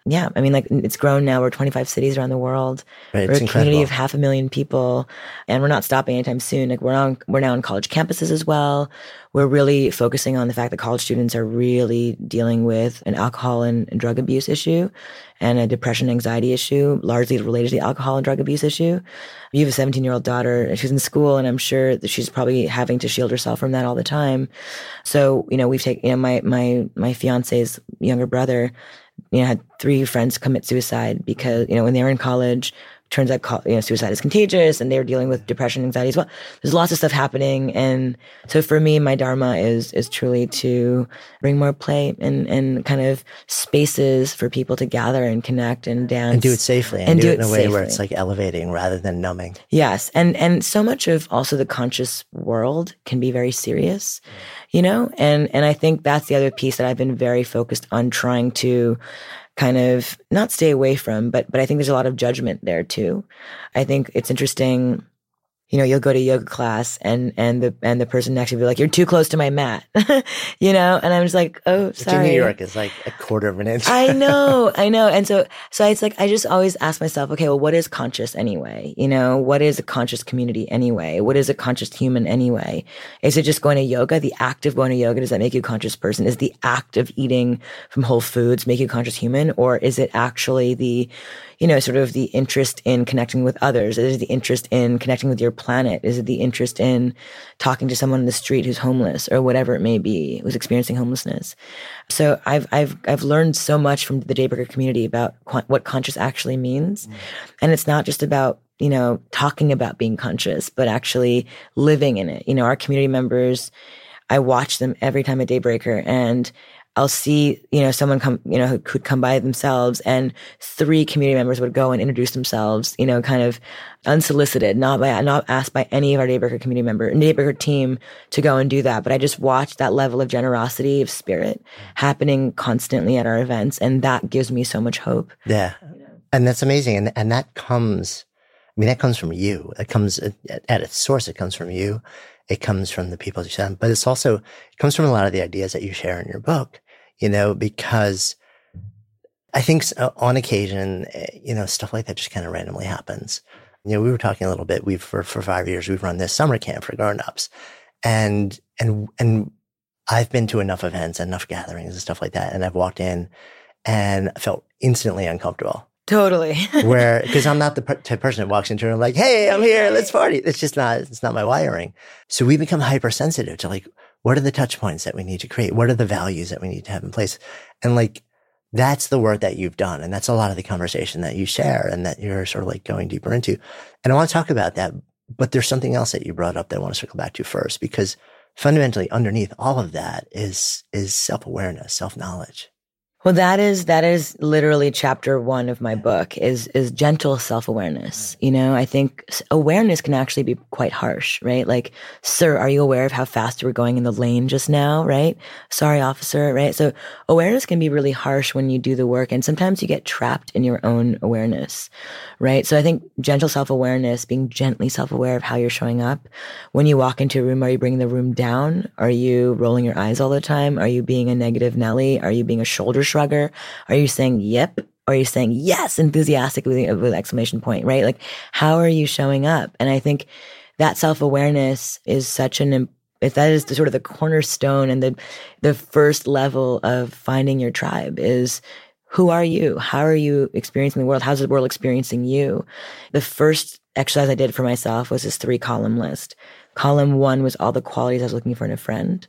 yeah, I mean, like it's grown now. We're 25 cities around the world. Right, we're a it's community of half a million people, and we're not stopping anytime soon. Like we're on, we're now on college campuses as well. We're really focusing on the fact that college students are really dealing with an alcohol and, and drug abuse issue, and a depression anxiety issue, largely related to the alcohol and drug abuse issue. You have a 17 year old daughter, she's in school, and I'm sure that she's probably having to shield herself from that all the time. So, you know, we've taken, you know, my my my fiance's younger brother you know, had three friends commit suicide because, you know, when they were in college, turns out, you know, suicide is contagious and they're dealing with depression, anxiety as well. There's lots of stuff happening. And so for me, my dharma is, is truly to bring more play and, and kind of spaces for people to gather and connect and dance. and do it safely and, And do, do it in a way where it's like elevating rather than numbing. Yes. And and so much of also the conscious world can be very serious, you know? And and I think that's the other piece that I've been very focused on trying to kind of not stay away from, but but I think there's a lot of judgment there too. I think it's interesting you know, you'll go to yoga class and and the and the person next to you will be like, "You're too close to my mat," you know, and I'm just like, "Oh, Which sorry." in New York is like a quarter of an inch. I know, I know. And so, so it's like, I just always ask myself, okay, well, what is conscious anyway? You know, what is a conscious community anyway? What is a conscious human anyway? Is it just going to yoga? The act of going to yoga, does that make you a conscious person? Is the act of eating from whole foods make you a conscious human? Or is it actually the, you know, sort of the interest in connecting with others? Is it the interest in connecting with your planet? Is it the interest in talking to someone in the street who's homeless or whatever it may be, who's experiencing homelessness? So I've I've I've learned so much from the Daybreaker community about qu- what conscious actually means, mm. and it's not just about you know talking about being conscious, but actually living in it. You know, our community members, I watch them every time at Daybreaker, and I'll see you know someone come you know who could come by themselves, and three community members would go and introduce themselves, you know, kind of unsolicited, not by not asked by any of our Daybreaker community member, Daybreaker team to go and do that. But I just watched that level of generosity of spirit happening constantly at our events, and that gives me so much hope. Yeah. And that's amazing. And, and that comes, I mean, that comes from you. It comes at, at its source. It comes from you. It comes from the people you send, but it's also, it comes from a lot of the ideas that you share in your book, you know, because I think uh, on occasion, eh, you know, stuff like that just kind of randomly happens. You know, we were talking a little bit. We've, for, for five years, we've run this summer camp for grown-ups and, and, and I've been to enough events, enough gatherings and stuff like that. And I've walked in and felt instantly uncomfortable Totally. where because I'm not the per- type of person that walks into a room like, "Hey, I'm here, let's party." It's just not. It's not my wiring. So we become hypersensitive to like, what are the touch points that we need to create? What are the values that we need to have in place? And like, that's the work that you've done, and that's a lot of the conversation that you share, and that you're sort of like going deeper into. And I want to talk about that, but there's something else that you brought up that I want to circle back to first, because fundamentally underneath all of that is is self awareness, self knowledge. Well, that is that is literally chapter one of my book is is gentle self awareness. You know, I think awareness can actually be quite harsh, right? Like, sir, are you aware of how fast you were going in the lane just now? Right? Sorry, officer. Right? So awareness can be really harsh when you do the work, and sometimes you get trapped in your own awareness, right? So I think gentle self awareness, being gently self aware of how you're showing up. When you walk into a room, are you bringing the room down? Are you rolling your eyes all the time? Are you being a negative Nelly? Are you being a shoulder shrugger? Are you saying yep? Or are you saying yes enthusiastically with exclamation point, right? Like, how are you showing up? And I think that self awareness is such an if that is the sort of the cornerstone and the the first level of finding your tribe is who are you? How are you experiencing the world? How's the world experiencing you? The first exercise I did for myself was this three column list. Column one was all the qualities I was looking for in a friend,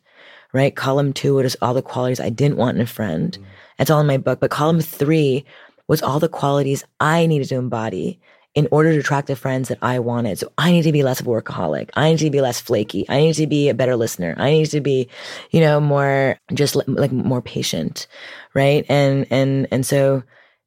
right? Column two was all the qualities I didn't want in a friend. Mm. That's all in my book. But column three was all the qualities I needed to embody in order to attract the friends that I wanted. So I need to be less of a workaholic. I need to be less flaky. I need to be a better listener. I need to be, you know, more just like more patient, right? And and and so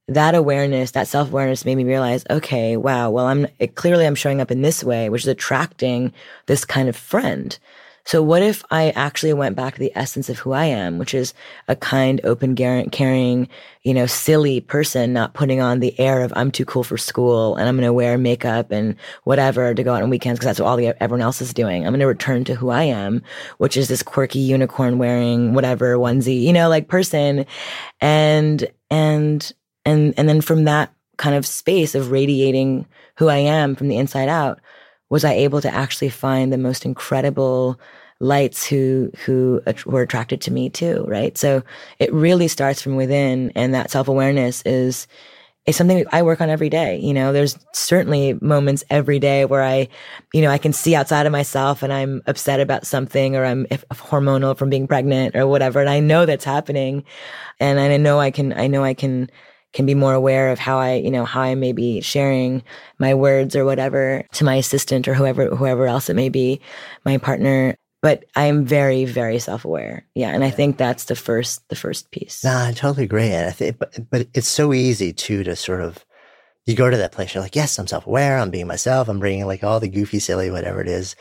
that awareness, that self awareness made me realize, okay, wow, well, I'm it, clearly I'm showing up in this way, which is attracting this kind of friend. So what if I actually went back to the essence of who I am, which is a kind, open, caring, you know, silly person, not putting on the air of I'm too cool for school and I'm going to wear makeup and whatever to go out on weekends because that's what all the, everyone else is doing. I'm going to return to who I am, which is this quirky unicorn wearing whatever onesie, you know, like person. And, and, And, and then from that kind of space of radiating who I am from the inside out, was I able to actually find the most incredible lights who who were attracted to me too, right? So it really starts from within, and that self awareness is is something I work on every day. You know, there's certainly moments every day where I, you know, I can see outside of myself and I'm upset about something or I'm hormonal from being pregnant or whatever. And I know that's happening. And I know I can, I know I can, can be more aware of how I, you know, how I may be sharing my words or whatever to my assistant or whoever, whoever else it may be, my partner but I'm very, very self-aware. Yeah, and I think that's the first, the first piece. Nah, I totally agree. And I think, but but it's so easy too to sort of you go to that place. You're like, yes, I'm self-aware. I'm being myself. I'm bringing like all the goofy, silly, whatever it is,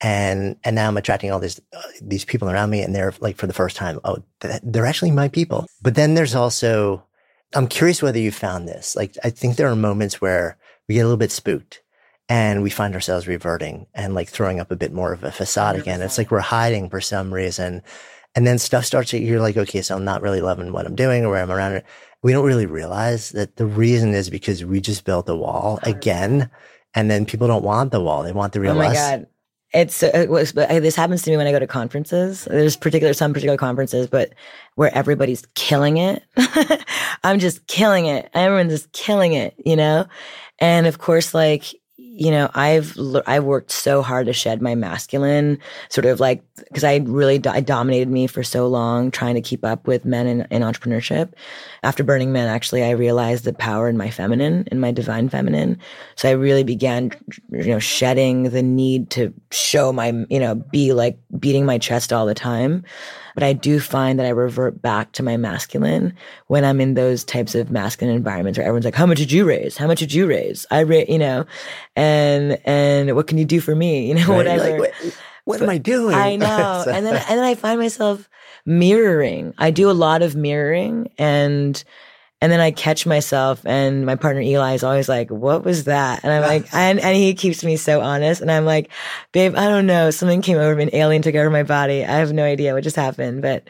and and now I'm attracting all these uh, these people around me, and they're like for the first time, oh, they're actually my people. But then there's also, I'm curious whether you found this. Like, I think there are moments where we get a little bit spooked and we find ourselves reverting and like throwing up a bit more of a facade again. It's like we're hiding for some reason. And then stuff starts to, you're like, okay, so I'm not really loving what I'm doing or where I'm around it. We don't really realize that the reason is because we just built a wall again. And then people don't want the wall. They want the real Oh my us. God. It's, uh, it was, this happens to me when I go to conferences. There's particular, some particular conferences, but where everybody's killing it. I'm just killing it. Everyone's just killing it, you know? And of course, like, you know, I've I've worked so hard to shed my masculine sort of like because I really I dominated me for so long trying to keep up with men in, in entrepreneurship. After Burning Man, actually, I realized the power in my feminine, in my divine feminine. So I really began, you know, shedding the need to show my, you know, be like beating my chest all the time. But I do find that I revert back to my masculine when I'm in those types of masculine environments where everyone's like, how much did you raise? How much did you raise? I raise, you know, and, and what can you do for me? You know, Right? whatever. Like, what, what am I doing? I know. So- and then and then I find myself mirroring. I do a lot of mirroring and and then I catch myself and my partner Eli is always like, what was that? And I'm like, and, and he keeps me so honest. And I'm like, babe, I don't know. Something came over me, an alien took over my body. I have no idea what just happened, but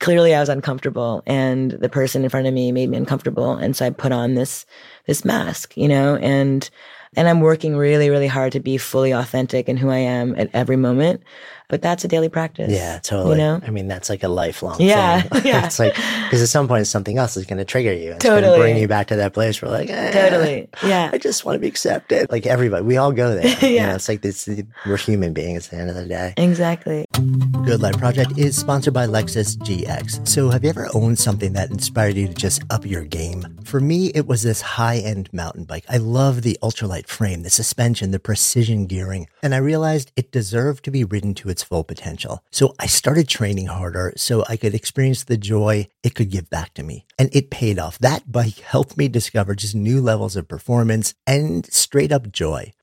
clearly I was uncomfortable and the person in front of me made me uncomfortable. And so I put on this, this mask, you know, and, and I'm working really, really hard to be fully authentic in who I am at every moment. But that's a daily practice. Yeah, totally. You know? I mean, that's like a lifelong Yeah, thing. yeah. it's like, because at some point something else is going to trigger you. It's Totally. going to bring you back to that place where like, eh, Totally. Yeah. I just want to be accepted. Like everybody, we all go there. You Yeah. know, it's like this, we're human beings at the end of the day. Exactly. Good Life Project is sponsored by Lexus GX. So, have you ever owned something that inspired you to just up your game? For me, it was this high end mountain bike. I love the ultralight frame, the suspension, the precision gearing, and I realized it deserved to be ridden to its full potential. So, I started training harder so I could experience the joy it could give back to me. And it paid off. That bike helped me discover just new levels of performance and straight up joy.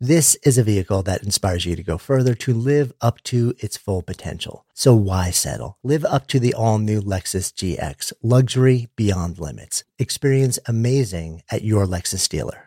This is a vehicle that inspires you to go further to live up to its full potential. So why settle? Live up to the all new Lexus GX, luxury beyond limits. Experience amazing at your Lexus dealer.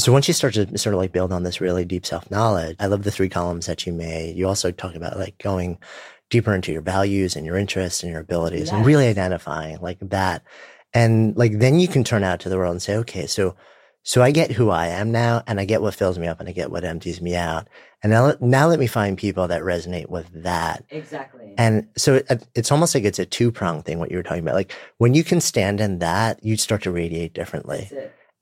So once you start to sort of like build on this really deep self knowledge, I love the three columns that you made. You also talk about like going deeper into your values and your interests and your abilities yes. and really identifying like that. And like then you can turn out to the world and say, okay, so so I get who I am now and I get what fills me up and I get what empties me out. And now, now let me find people that resonate with that. Exactly. And so it, it's almost like it's a two prong thing, what you were talking about. Like when you can stand in that, you start to radiate differently.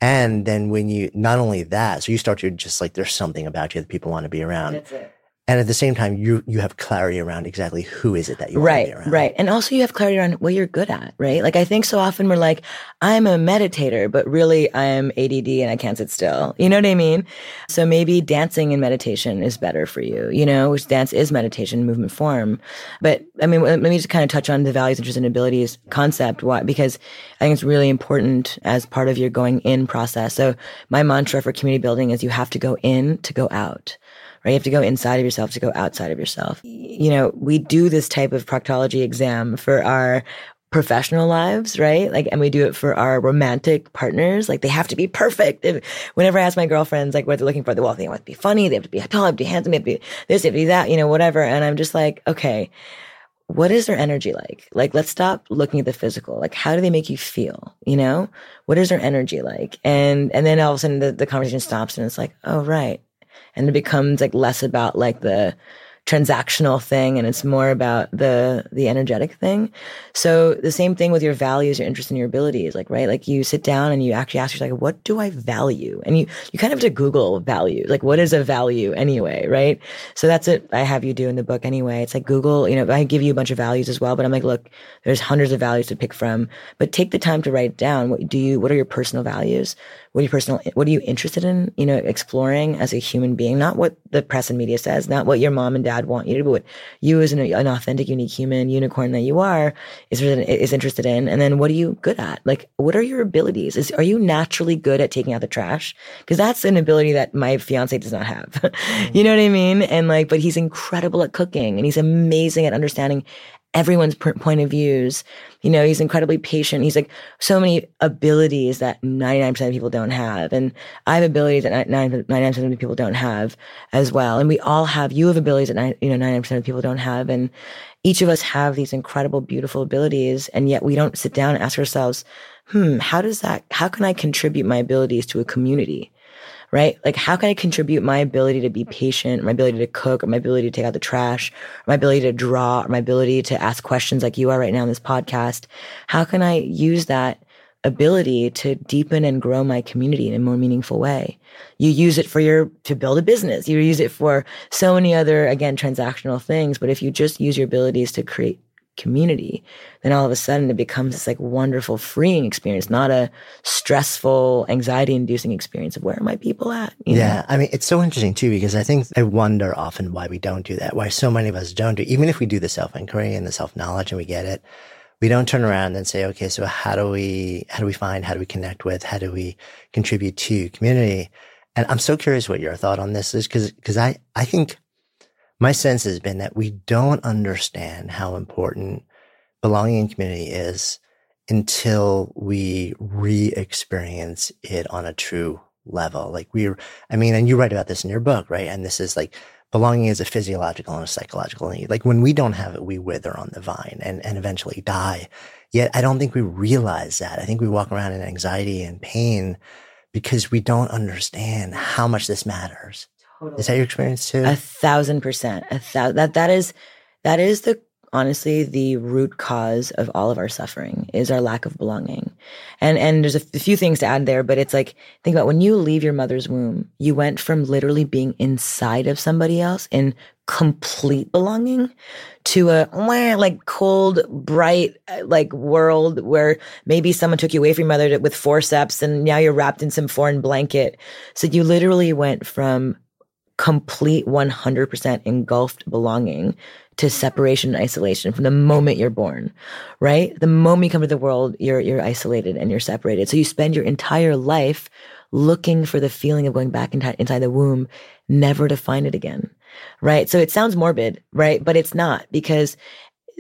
And then when you, not only that, so you start to just like, there's something about you that people want to be around. That's it and at the same time you you have clarity around exactly who is it that you right want to be right. And also you have clarity around what you're good at right? Like i think so often we're like i'm a meditator but really i'm add and i can't sit still. You know what i mean? So maybe dancing and meditation is better for you you know which dance is meditation movement form. But i mean let me just kind of touch on the values interests and abilities concept. Why? Because i think it's really important as part of your going in process. So my mantra for community building is you have to go in to go out right? You have to go inside of yourself to go outside of yourself. You know, we do this type of proctology exam for our professional lives, right? Like, and we do it for our romantic partners. Like, they have to be perfect. If, whenever I ask my girlfriends, like, what they're looking for, they, well, they have to be funny, they have to be tall, they have to be handsome, they have to be this, they have to be that, you know, whatever. And I'm just like, okay, what is their energy like? Like, let's stop looking at the physical. Like, how do they make you feel? You know, what is their energy like? And, and then all of a sudden the, the conversation stops and it's like, oh, right and it becomes like less about like the transactional thing and it's more about the the energetic thing. So the same thing with your values your interests and your abilities like right? Like you sit down and you actually ask yourself like what do i value? And you you kind of have to google value like what is a value anyway right? So that's what i have you do in the book anyway. It's like google you know i give you a bunch of values as well but i'm like look there's hundreds of values to pick from. But take the time to write down. What do you what are your personal values what are you personal what are you interested in you know exploring as a human being? Not what the press and media says not what your mom and dad want you to do what you as an, an authentic unique human unicorn that you are is is interested in. And then what are you good at? Like what are your abilities? Is are you naturally good at taking out the trash? Because that's an ability that my fiance does not have. Mm. you know what i mean? And like but he's incredible at cooking and he's amazing at understanding everyone's point of views. You know, he's incredibly patient. He's like so many abilities that 99% of people don't have. And I have abilities that 99% of people don't have as well. And we all have, you have abilities that, you know, 99% of people don't have. And each of us have these incredible, beautiful abilities. And yet we don't sit down and ask ourselves, hmm, how does that, how can I contribute my abilities to a community? Right? Like, how can I contribute my ability to be hmm. patient, my ability to cook, or my ability to take out the trash, or my ability to draw, or my ability to ask questions like you are right now in this podcast? How can I use that ability to deepen and grow my community in a more meaningful way? You use it for your, to build a business. You use it for so many other, again, transactional things. But if you just use your abilities to create community, then all of a sudden it becomes this like wonderful freeing experience, not a stressful, anxiety inducing experience of where are my people at? yeah. Know? I mean, it's so interesting too, because I think I wonder often why we don't do that, why so many of us don't do, even if we do the self inquiry and the self knowledge and we get it, we don't turn around and say, okay, so how do we, how do we find, how do we connect with, how do we contribute to community? And I'm so curious what your thought on this is because, because I, I think my sense has been that we don't understand how important belonging in community is until we re-experience it on a true level. Like we, I mean, and you write about this in your book, right? And this is like belonging is a physiological and a psychological need. Like when we don't have it, we wither on the vine and, and eventually die. Yet I don't think we realize that. I think we walk around in anxiety and pain because we don't understand how much this matters. Totally. Is that your experience too? A thousand percent. A thousand. That that is that is the honestly the root cause of all of our suffering is our lack of belonging and and there's a, few things to add there but it's like think about when you leave your mother's womb you went from literally being inside of somebody else in complete belonging to a like cold bright uh, like world where maybe someone took you away from your mother with forceps and now you're wrapped in some foreign blanket so you literally went from complete 100% engulfed belonging to separation and isolation from the moment you're born, right? The moment you come to the world, you're, you're isolated and you're separated. So you spend your entire life looking for the feeling of going back into, inside the womb, never to find it again, right? So it sounds morbid, right? But it's not because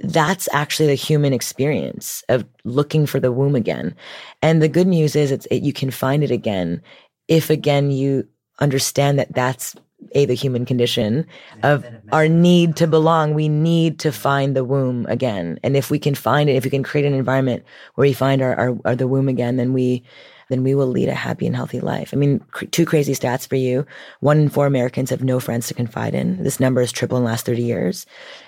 that's actually the human experience of looking for the womb again. And the good news is it's, it, you can find it again if again you understand that that's a the human condition of our need to belong we need to find the womb again and if we can find it if we can create an environment where we find our, our, our the womb again then we then we will lead a happy and healthy life. I mean, cr- two crazy stats for you. One in four Americans have no friends to confide in. This number has tripled in the last 30 years.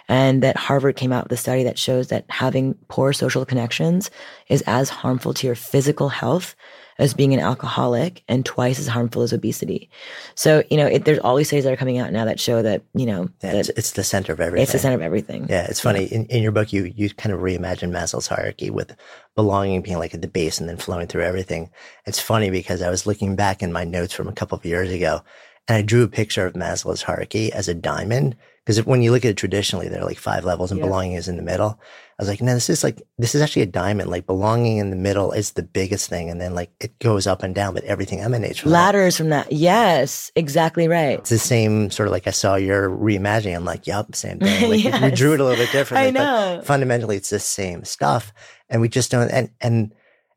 And that Harvard came out with a study that shows that having poor social connections is as harmful to your physical health as being an alcoholic and twice as harmful as obesity. So, you know, it, there's all these studies that are coming out now that show that, you know, yeah, that it's, it's, the center of everything. It's the center of everything. Yeah. It's funny. In, in your book, you, you kind of reimagine Maslow's hierarchy with belonging being like at the base and then flowing through everything. It's funny because I was looking back in my notes from a couple of years ago and I drew a picture of Maslow's hierarchy as a diamond. Because when you look at it traditionally, there are like five levels and yeah. belonging is in the middle. I was like, no, this is like, this is actually a diamond. Like belonging in the middle is the biggest thing. And then like it goes up and down, but everything emanates from that. Ladders that. from that. Yes, exactly right. It's the same sort of like I saw your reimagining. I'm like, yep, same thing. Like yes. we drew it a little bit differently. I know. But fundamentally, it's the same stuff. And we just don't, and, and,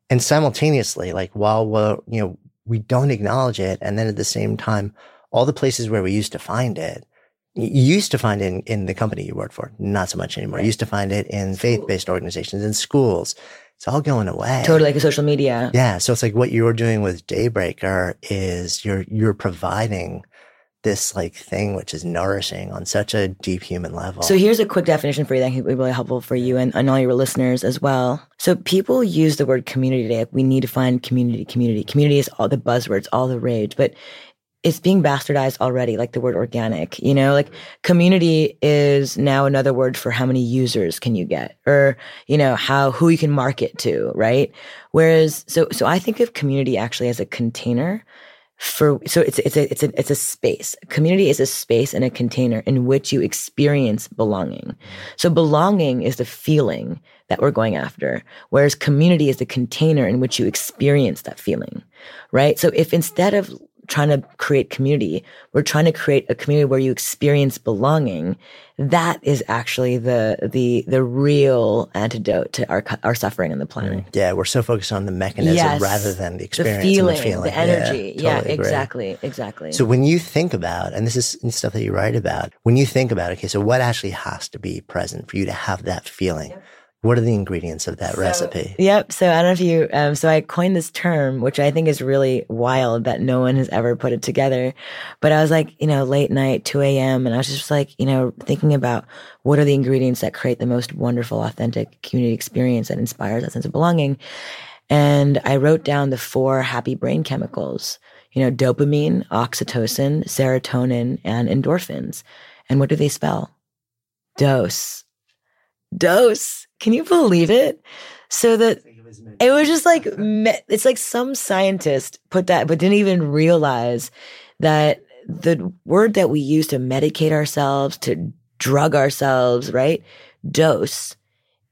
and simultaneously, like while we're, you know, we don't acknowledge it. And then at the same time, all the places where we used to find it, you used to find it in, in the company you worked for, not so much anymore. You used to find it in faith-based organizations, in schools. It's all going away. Totally like a social media. Yeah. So it's like what you're doing with Daybreaker is you're, you're providing this like thing which is nourishing on such a deep human level. So here's a quick definition for you that can be really helpful for you and, and all your listeners as well. So people use the word community today. We need to find community, community. Community is all the buzzwords, all the rage. But it's being bastardized already, like the word organic, you know, like community is now another word for how many users can you get or, you know, how, who you can market to, right? Whereas, so, so I think of community actually as a container for, so it's, it's a, it's a, it's a space. Community is a space and a container in which you experience belonging. So belonging is the feeling that we're going after, whereas community is the container in which you experience that feeling, right? So if instead of trying to create community. We're trying to create a community where you experience belonging. That is actually the the the real antidote to our our suffering on the mm. planet. Yeah, we're so focused on the mechanism yes. rather than the experience, the feeling, the, feeling. the energy. Yeah, totally yeah exactly, exactly. So when you think about, and this is stuff that you write about, when you think about, okay, so what actually has to be present for you to have that feeling? Yep what are the ingredients of that so, recipe? Yep. So I don't know if you, um, so I coined this term, which I think is really wild that no one has ever put it together. But I was like, you know, late night, 2 a.m. And I was just like, you know, thinking about what are the ingredients that create the most wonderful, authentic community experience that inspires that sense of belonging. And I wrote down the four happy brain chemicals, you know, dopamine, oxytocin, serotonin, and endorphins. And what do they spell? Dose. Dose can you believe it? So that it was just like it's like some scientist put that, but didn't even realize that the word that we use to medicate ourselves, to drug ourselves, right? Dose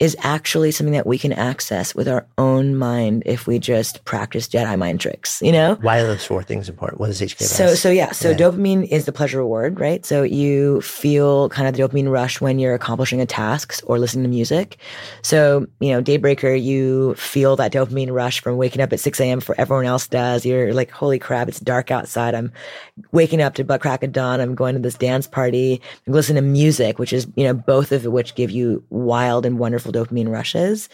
is actually something that we can access with our own mind if we just practice Jedi mind tricks, you know? Why are those four things important? What is HK? So, so yeah, so yeah. dopamine is the pleasure reward, right? So you feel kind of the dopamine rush when you're accomplishing a task or listening to music. So, you know, Daybreaker, you feel that dopamine rush from waking up at 6 a.m. for everyone else does. You're like, holy crap, it's dark outside. I'm waking up to butt crack of dawn. I'm going to this dance party. I'm listening to music, which is, you know, both of which give you wild and wonderful dopamine rushes.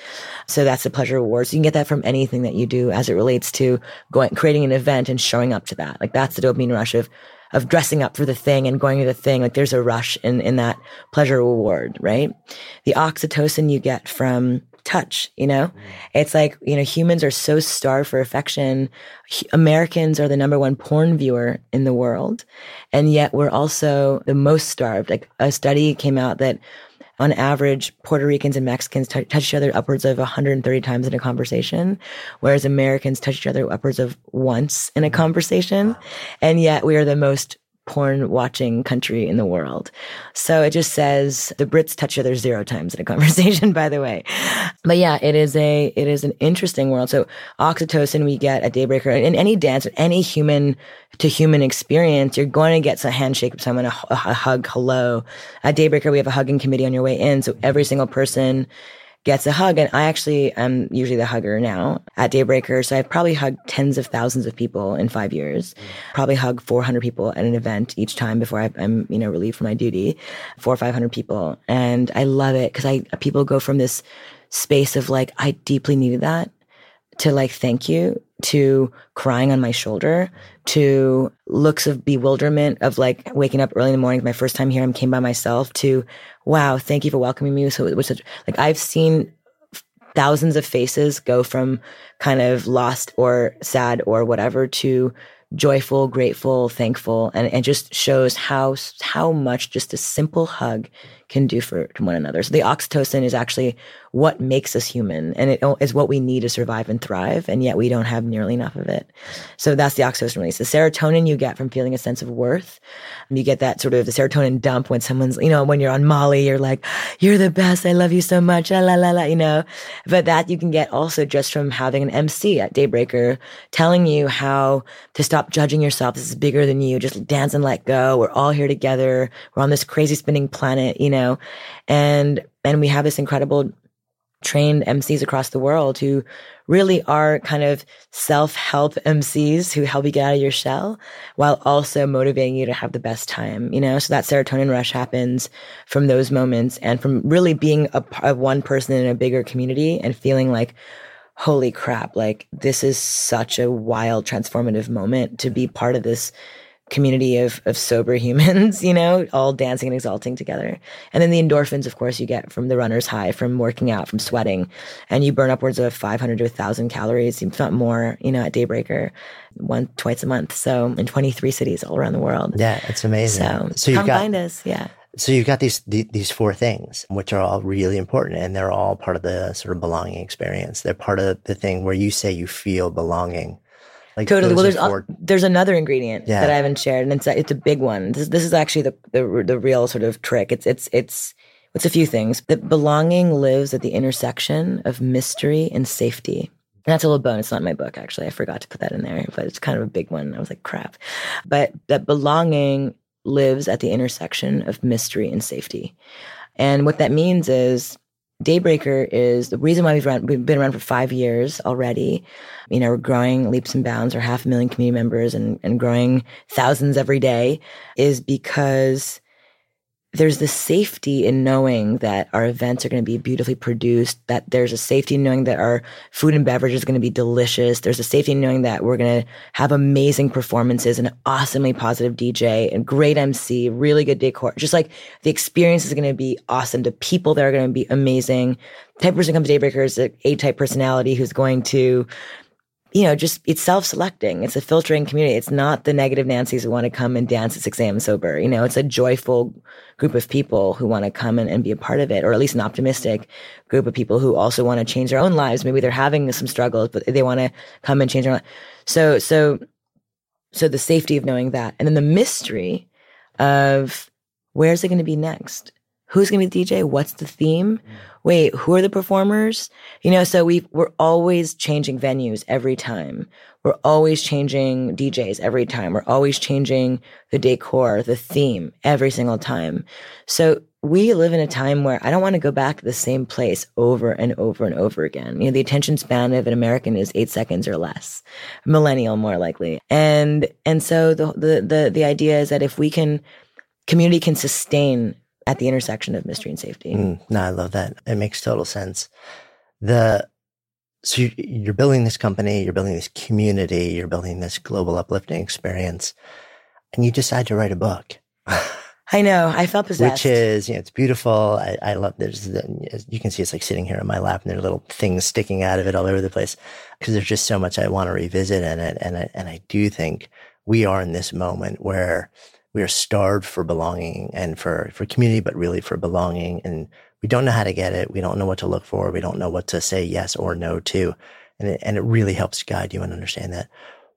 So that's the pleasure reward. So you can get that from anything that you do as it relates to going, creating an event and showing up to that. Like that's the dopamine rush of, of dressing up for the thing and going to the thing. Like there's a rush in, in that pleasure reward, right? The oxytocin you get from touch, you know? Mm. It's like, you know, humans are so starved for affection. Americans are the number one porn viewer in the world. And yet we're also the most starved. Like a study came out that on average, Puerto Ricans and Mexicans t- touch each other upwards of 130 times in a conversation, whereas Americans touch each other upwards of once in a conversation. And yet we are the most porn watching country in the world. So it just says the Brits touch each other zero times in a conversation, by the way. But yeah, it is a, it is an interesting world. So oxytocin we get at Daybreaker in any dance, any human to human experience, you're going to get a handshake with someone, a, a hug, hello. At Daybreaker, we have a hugging committee on your way in. So every single person gets a hug. And I actually am usually the hugger now at Daybreaker. So I've probably hugged tens of thousands of people in five years, probably hug 400 people at an event each time before I, am you know, relieved from my duty, four or 500 people. And I love it because I, people go from this space of like, I deeply needed that to like, thank you to crying on my shoulder to looks of bewilderment of like waking up early in the morning my first time here i came by myself to wow thank you for welcoming me so it was such like i've seen thousands of faces go from kind of lost or sad or whatever to joyful grateful thankful and it just shows how how much just a simple hug can do for one another. So the oxytocin is actually what makes us human and it is what we need to survive and thrive. And yet we don't have nearly enough of it. So that's the oxytocin release. The serotonin you get from feeling a sense of worth. You get that sort of the serotonin dump when someone's, you know, when you're on Molly, you're like, you're the best. I love you so much. La, la, la, la, you know, but that you can get also just from having an MC at Daybreaker telling you how to stop judging yourself. This is bigger than you. Just dance and let go. We're all here together. We're on this crazy spinning planet, you know, know, and, and we have this incredible trained MCs across the world who really are kind of self-help MCs who help you get out of your shell while also motivating you to have the best time, you know? So that serotonin rush happens from those moments and from really being a, a one person in a bigger community and feeling like, holy crap, like this is such a wild transformative moment to be part of this community of, of sober humans, you know, all dancing and exalting together. And then the endorphins, of course, you get from the runner's high, from working out, from sweating. And you burn upwards of 500 to 1,000 calories, if not more, you know, at Daybreaker, one, twice a month. So in 23 cities all around the world. Yeah, it's amazing. So, so you've come got, find us. Yeah. So you've got these, these four things, which are all really important and they're all part of the sort of belonging experience. They're part of the thing where you say you feel belonging like totally. Well, there's a, there's another ingredient yeah. that I haven't shared, and it's a, it's a big one. This this is actually the, the the real sort of trick. It's it's it's it's a few things. That belonging lives at the intersection of mystery and safety. And that's a little bonus. It's not in my book, actually. I forgot to put that in there, but it's kind of a big one. I was like, crap. But that belonging lives at the intersection of mystery and safety. And what that means is Daybreaker is the reason why we've run, we've been around for five years already. You know, we're growing leaps and bounds. We're half a million community members and, and growing thousands every day is because there's the safety in knowing that our events are going to be beautifully produced, that there's a safety in knowing that our food and beverage is going to be delicious. There's a safety in knowing that we're going to have amazing performances an awesomely positive DJ and great MC, really good decor. Just like the experience is going to be awesome. The people that are going to be amazing. The type person comes to Daybreaker is an A-type personality who's going to you know, just it's self-selecting. It's a filtering community. It's not the negative Nancy's who want to come and dance at 6 a.m. sober. You know, it's a joyful group of people who want to come and, and be a part of it, or at least an optimistic group of people who also want to change their own lives. Maybe they're having some struggles, but they want to come and change their life. So, so, so the safety of knowing that, and then the mystery of where's it going to be next? Who's going to be the DJ? What's the theme? Wait, who are the performers? You know, so we we're always changing venues every time. We're always changing DJs every time. We're always changing the decor, the theme every single time. So we live in a time where I don't want to go back to the same place over and over and over again. You know, the attention span of an American is eight seconds or less, millennial more likely. And, and so the, the, the, the idea is that if we can, community can sustain at the intersection of mystery and safety. Mm, no, I love that. It makes total sense. The so you're building this company, you're building this community, you're building this global uplifting experience, and you decide to write a book. I know. I felt possessed. Which is, you know, it's beautiful. I, I love. There's, you can see it's like sitting here in my lap, and there are little things sticking out of it all over the place because there's just so much I want to revisit in it, and I, and I do think we are in this moment where we are starved for belonging and for, for community, but really for belonging. And we don't know how to get it. We don't know what to look for. We don't know what to say yes or no to. And it, and it really helps guide you and understand that.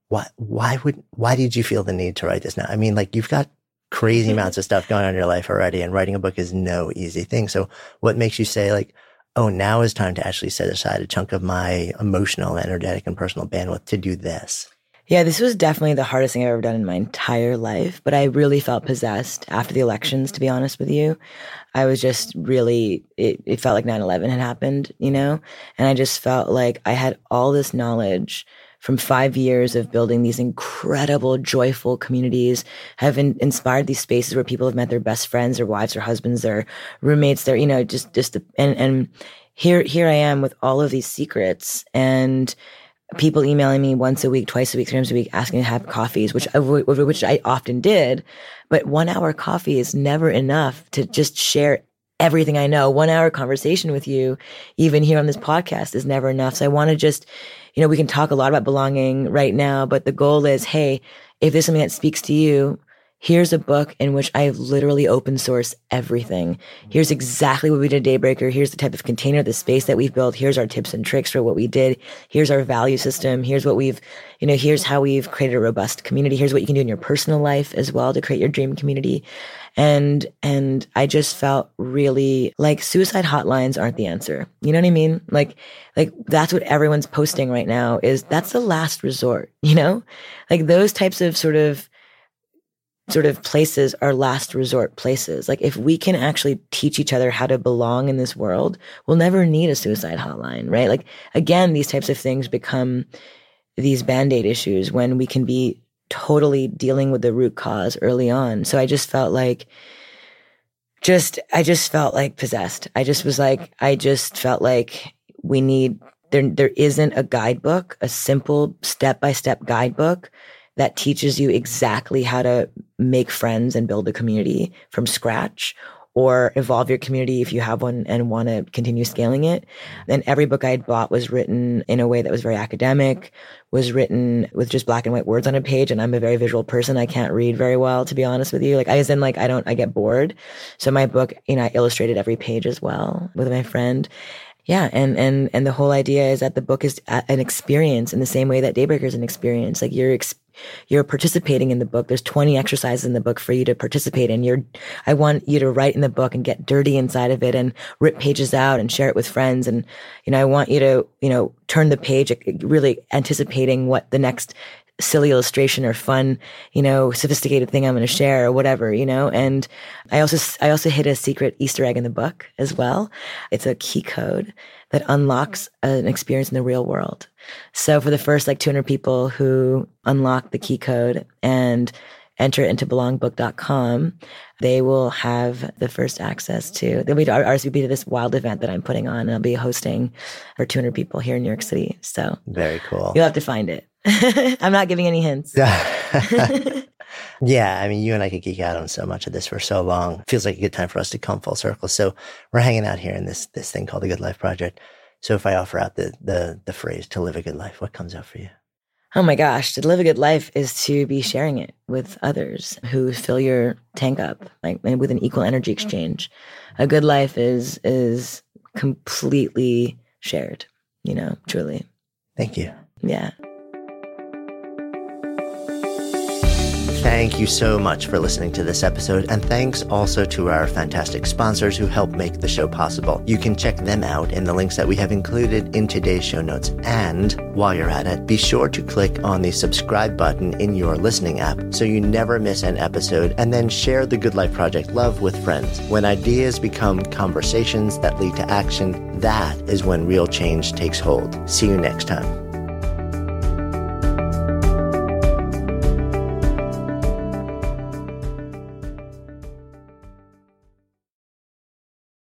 Why, why would, why did you feel the need to write this now? I mean, like you've got crazy mm-hmm. amounts of stuff going on in your life already and writing a book is no easy thing. So what makes you say like, oh, now is time to actually set aside a chunk of my emotional, energetic and personal bandwidth to do this? Yeah, this was definitely the hardest thing I've ever done in my entire life, but I really felt possessed after the elections, to be honest with you. I was just really, it, it felt like 9 11 had happened, you know? And I just felt like I had all this knowledge from five years of building these incredible, joyful communities, have in, inspired these spaces where people have met their best friends, their wives, their husbands, their roommates, their, you know, just, just, the, and, and here, here I am with all of these secrets and, people emailing me once a week, twice a week, three times a week, asking to have coffees, which which I often did. But one hour coffee is never enough to just share everything I know. One hour conversation with you, even here on this podcast, is never enough. So I want to just, you know, we can talk a lot about belonging right now, but the goal is, hey, if there's something that speaks to you, Here's a book in which I have literally open source everything. Here's exactly what we did at Daybreaker. Here's the type of container, the space that we've built. Here's our tips and tricks for what we did. Here's our value system. Here's what we've, you know, here's how we've created a robust community. Here's what you can do in your personal life as well to create your dream community. And, and I just felt really like suicide hotlines aren't the answer. You know what I mean? Like, like that's what everyone's posting right now is that's the last resort, you know? Like those types of sort of, sort of places are last resort places. Like if we can actually teach each other how to belong in this world, we'll never need a suicide hotline, right? Like again, these types of things become these band-aid issues when we can be totally dealing with the root cause early on. So I just felt like just I just felt like possessed. I just was like I just felt like we need there there isn't a guidebook, a simple step-by-step guidebook that teaches you exactly how to make friends and build a community from scratch or evolve your community if you have one and want to continue scaling it. And every book I had bought was written in a way that was very academic, was written with just black and white words on a page. And I'm a very visual person. I can't read very well, to be honest with you. Like I was in like, I don't, I get bored. So my book, you know, I illustrated every page as well with my friend. Yeah, and and and the whole idea is that the book is an experience in the same way that Daybreaker is an experience. Like you're you're participating in the book. There's 20 exercises in the book for you to participate in. You're I want you to write in the book and get dirty inside of it and rip pages out and share it with friends. And you know, I want you to you know turn the page, uh, really anticipating what the next silly illustration or fun, you know, sophisticated thing I'm going to share or whatever, you know. And I also I also hid a secret Easter egg in the book as well. It's a key code that unlocks an experience in the real world. So for the first like 200 people who unlock the key code and enter it into belongbook.com, they will have the first access to, they'll be to RSVP to this wild event that I'm putting on. And I'll be hosting for 200 people here in New York City. So very cool. You'll have to find it. I'm not giving any hints. yeah, I mean, you and I could geek out on so much of this for so long. Feels like a good time for us to come full circle. So we're hanging out here in this this thing called the Good Life Project. So if I offer out the the the phrase to live a good life, what comes out for you? Oh my gosh, to live a good life is to be sharing it with others who fill your tank up, like with an equal energy exchange. A good life is is completely shared, you know, truly. Thank you. Yeah. Thank you so much for listening to this episode, and thanks also to our fantastic sponsors who help make the show possible. You can check them out in the links that we have included in today's show notes. And while you're at it, be sure to click on the subscribe button in your listening app so you never miss an episode, and then share the Good Life Project love with friends. When ideas become conversations that lead to action, that is when real change takes hold. See you next time.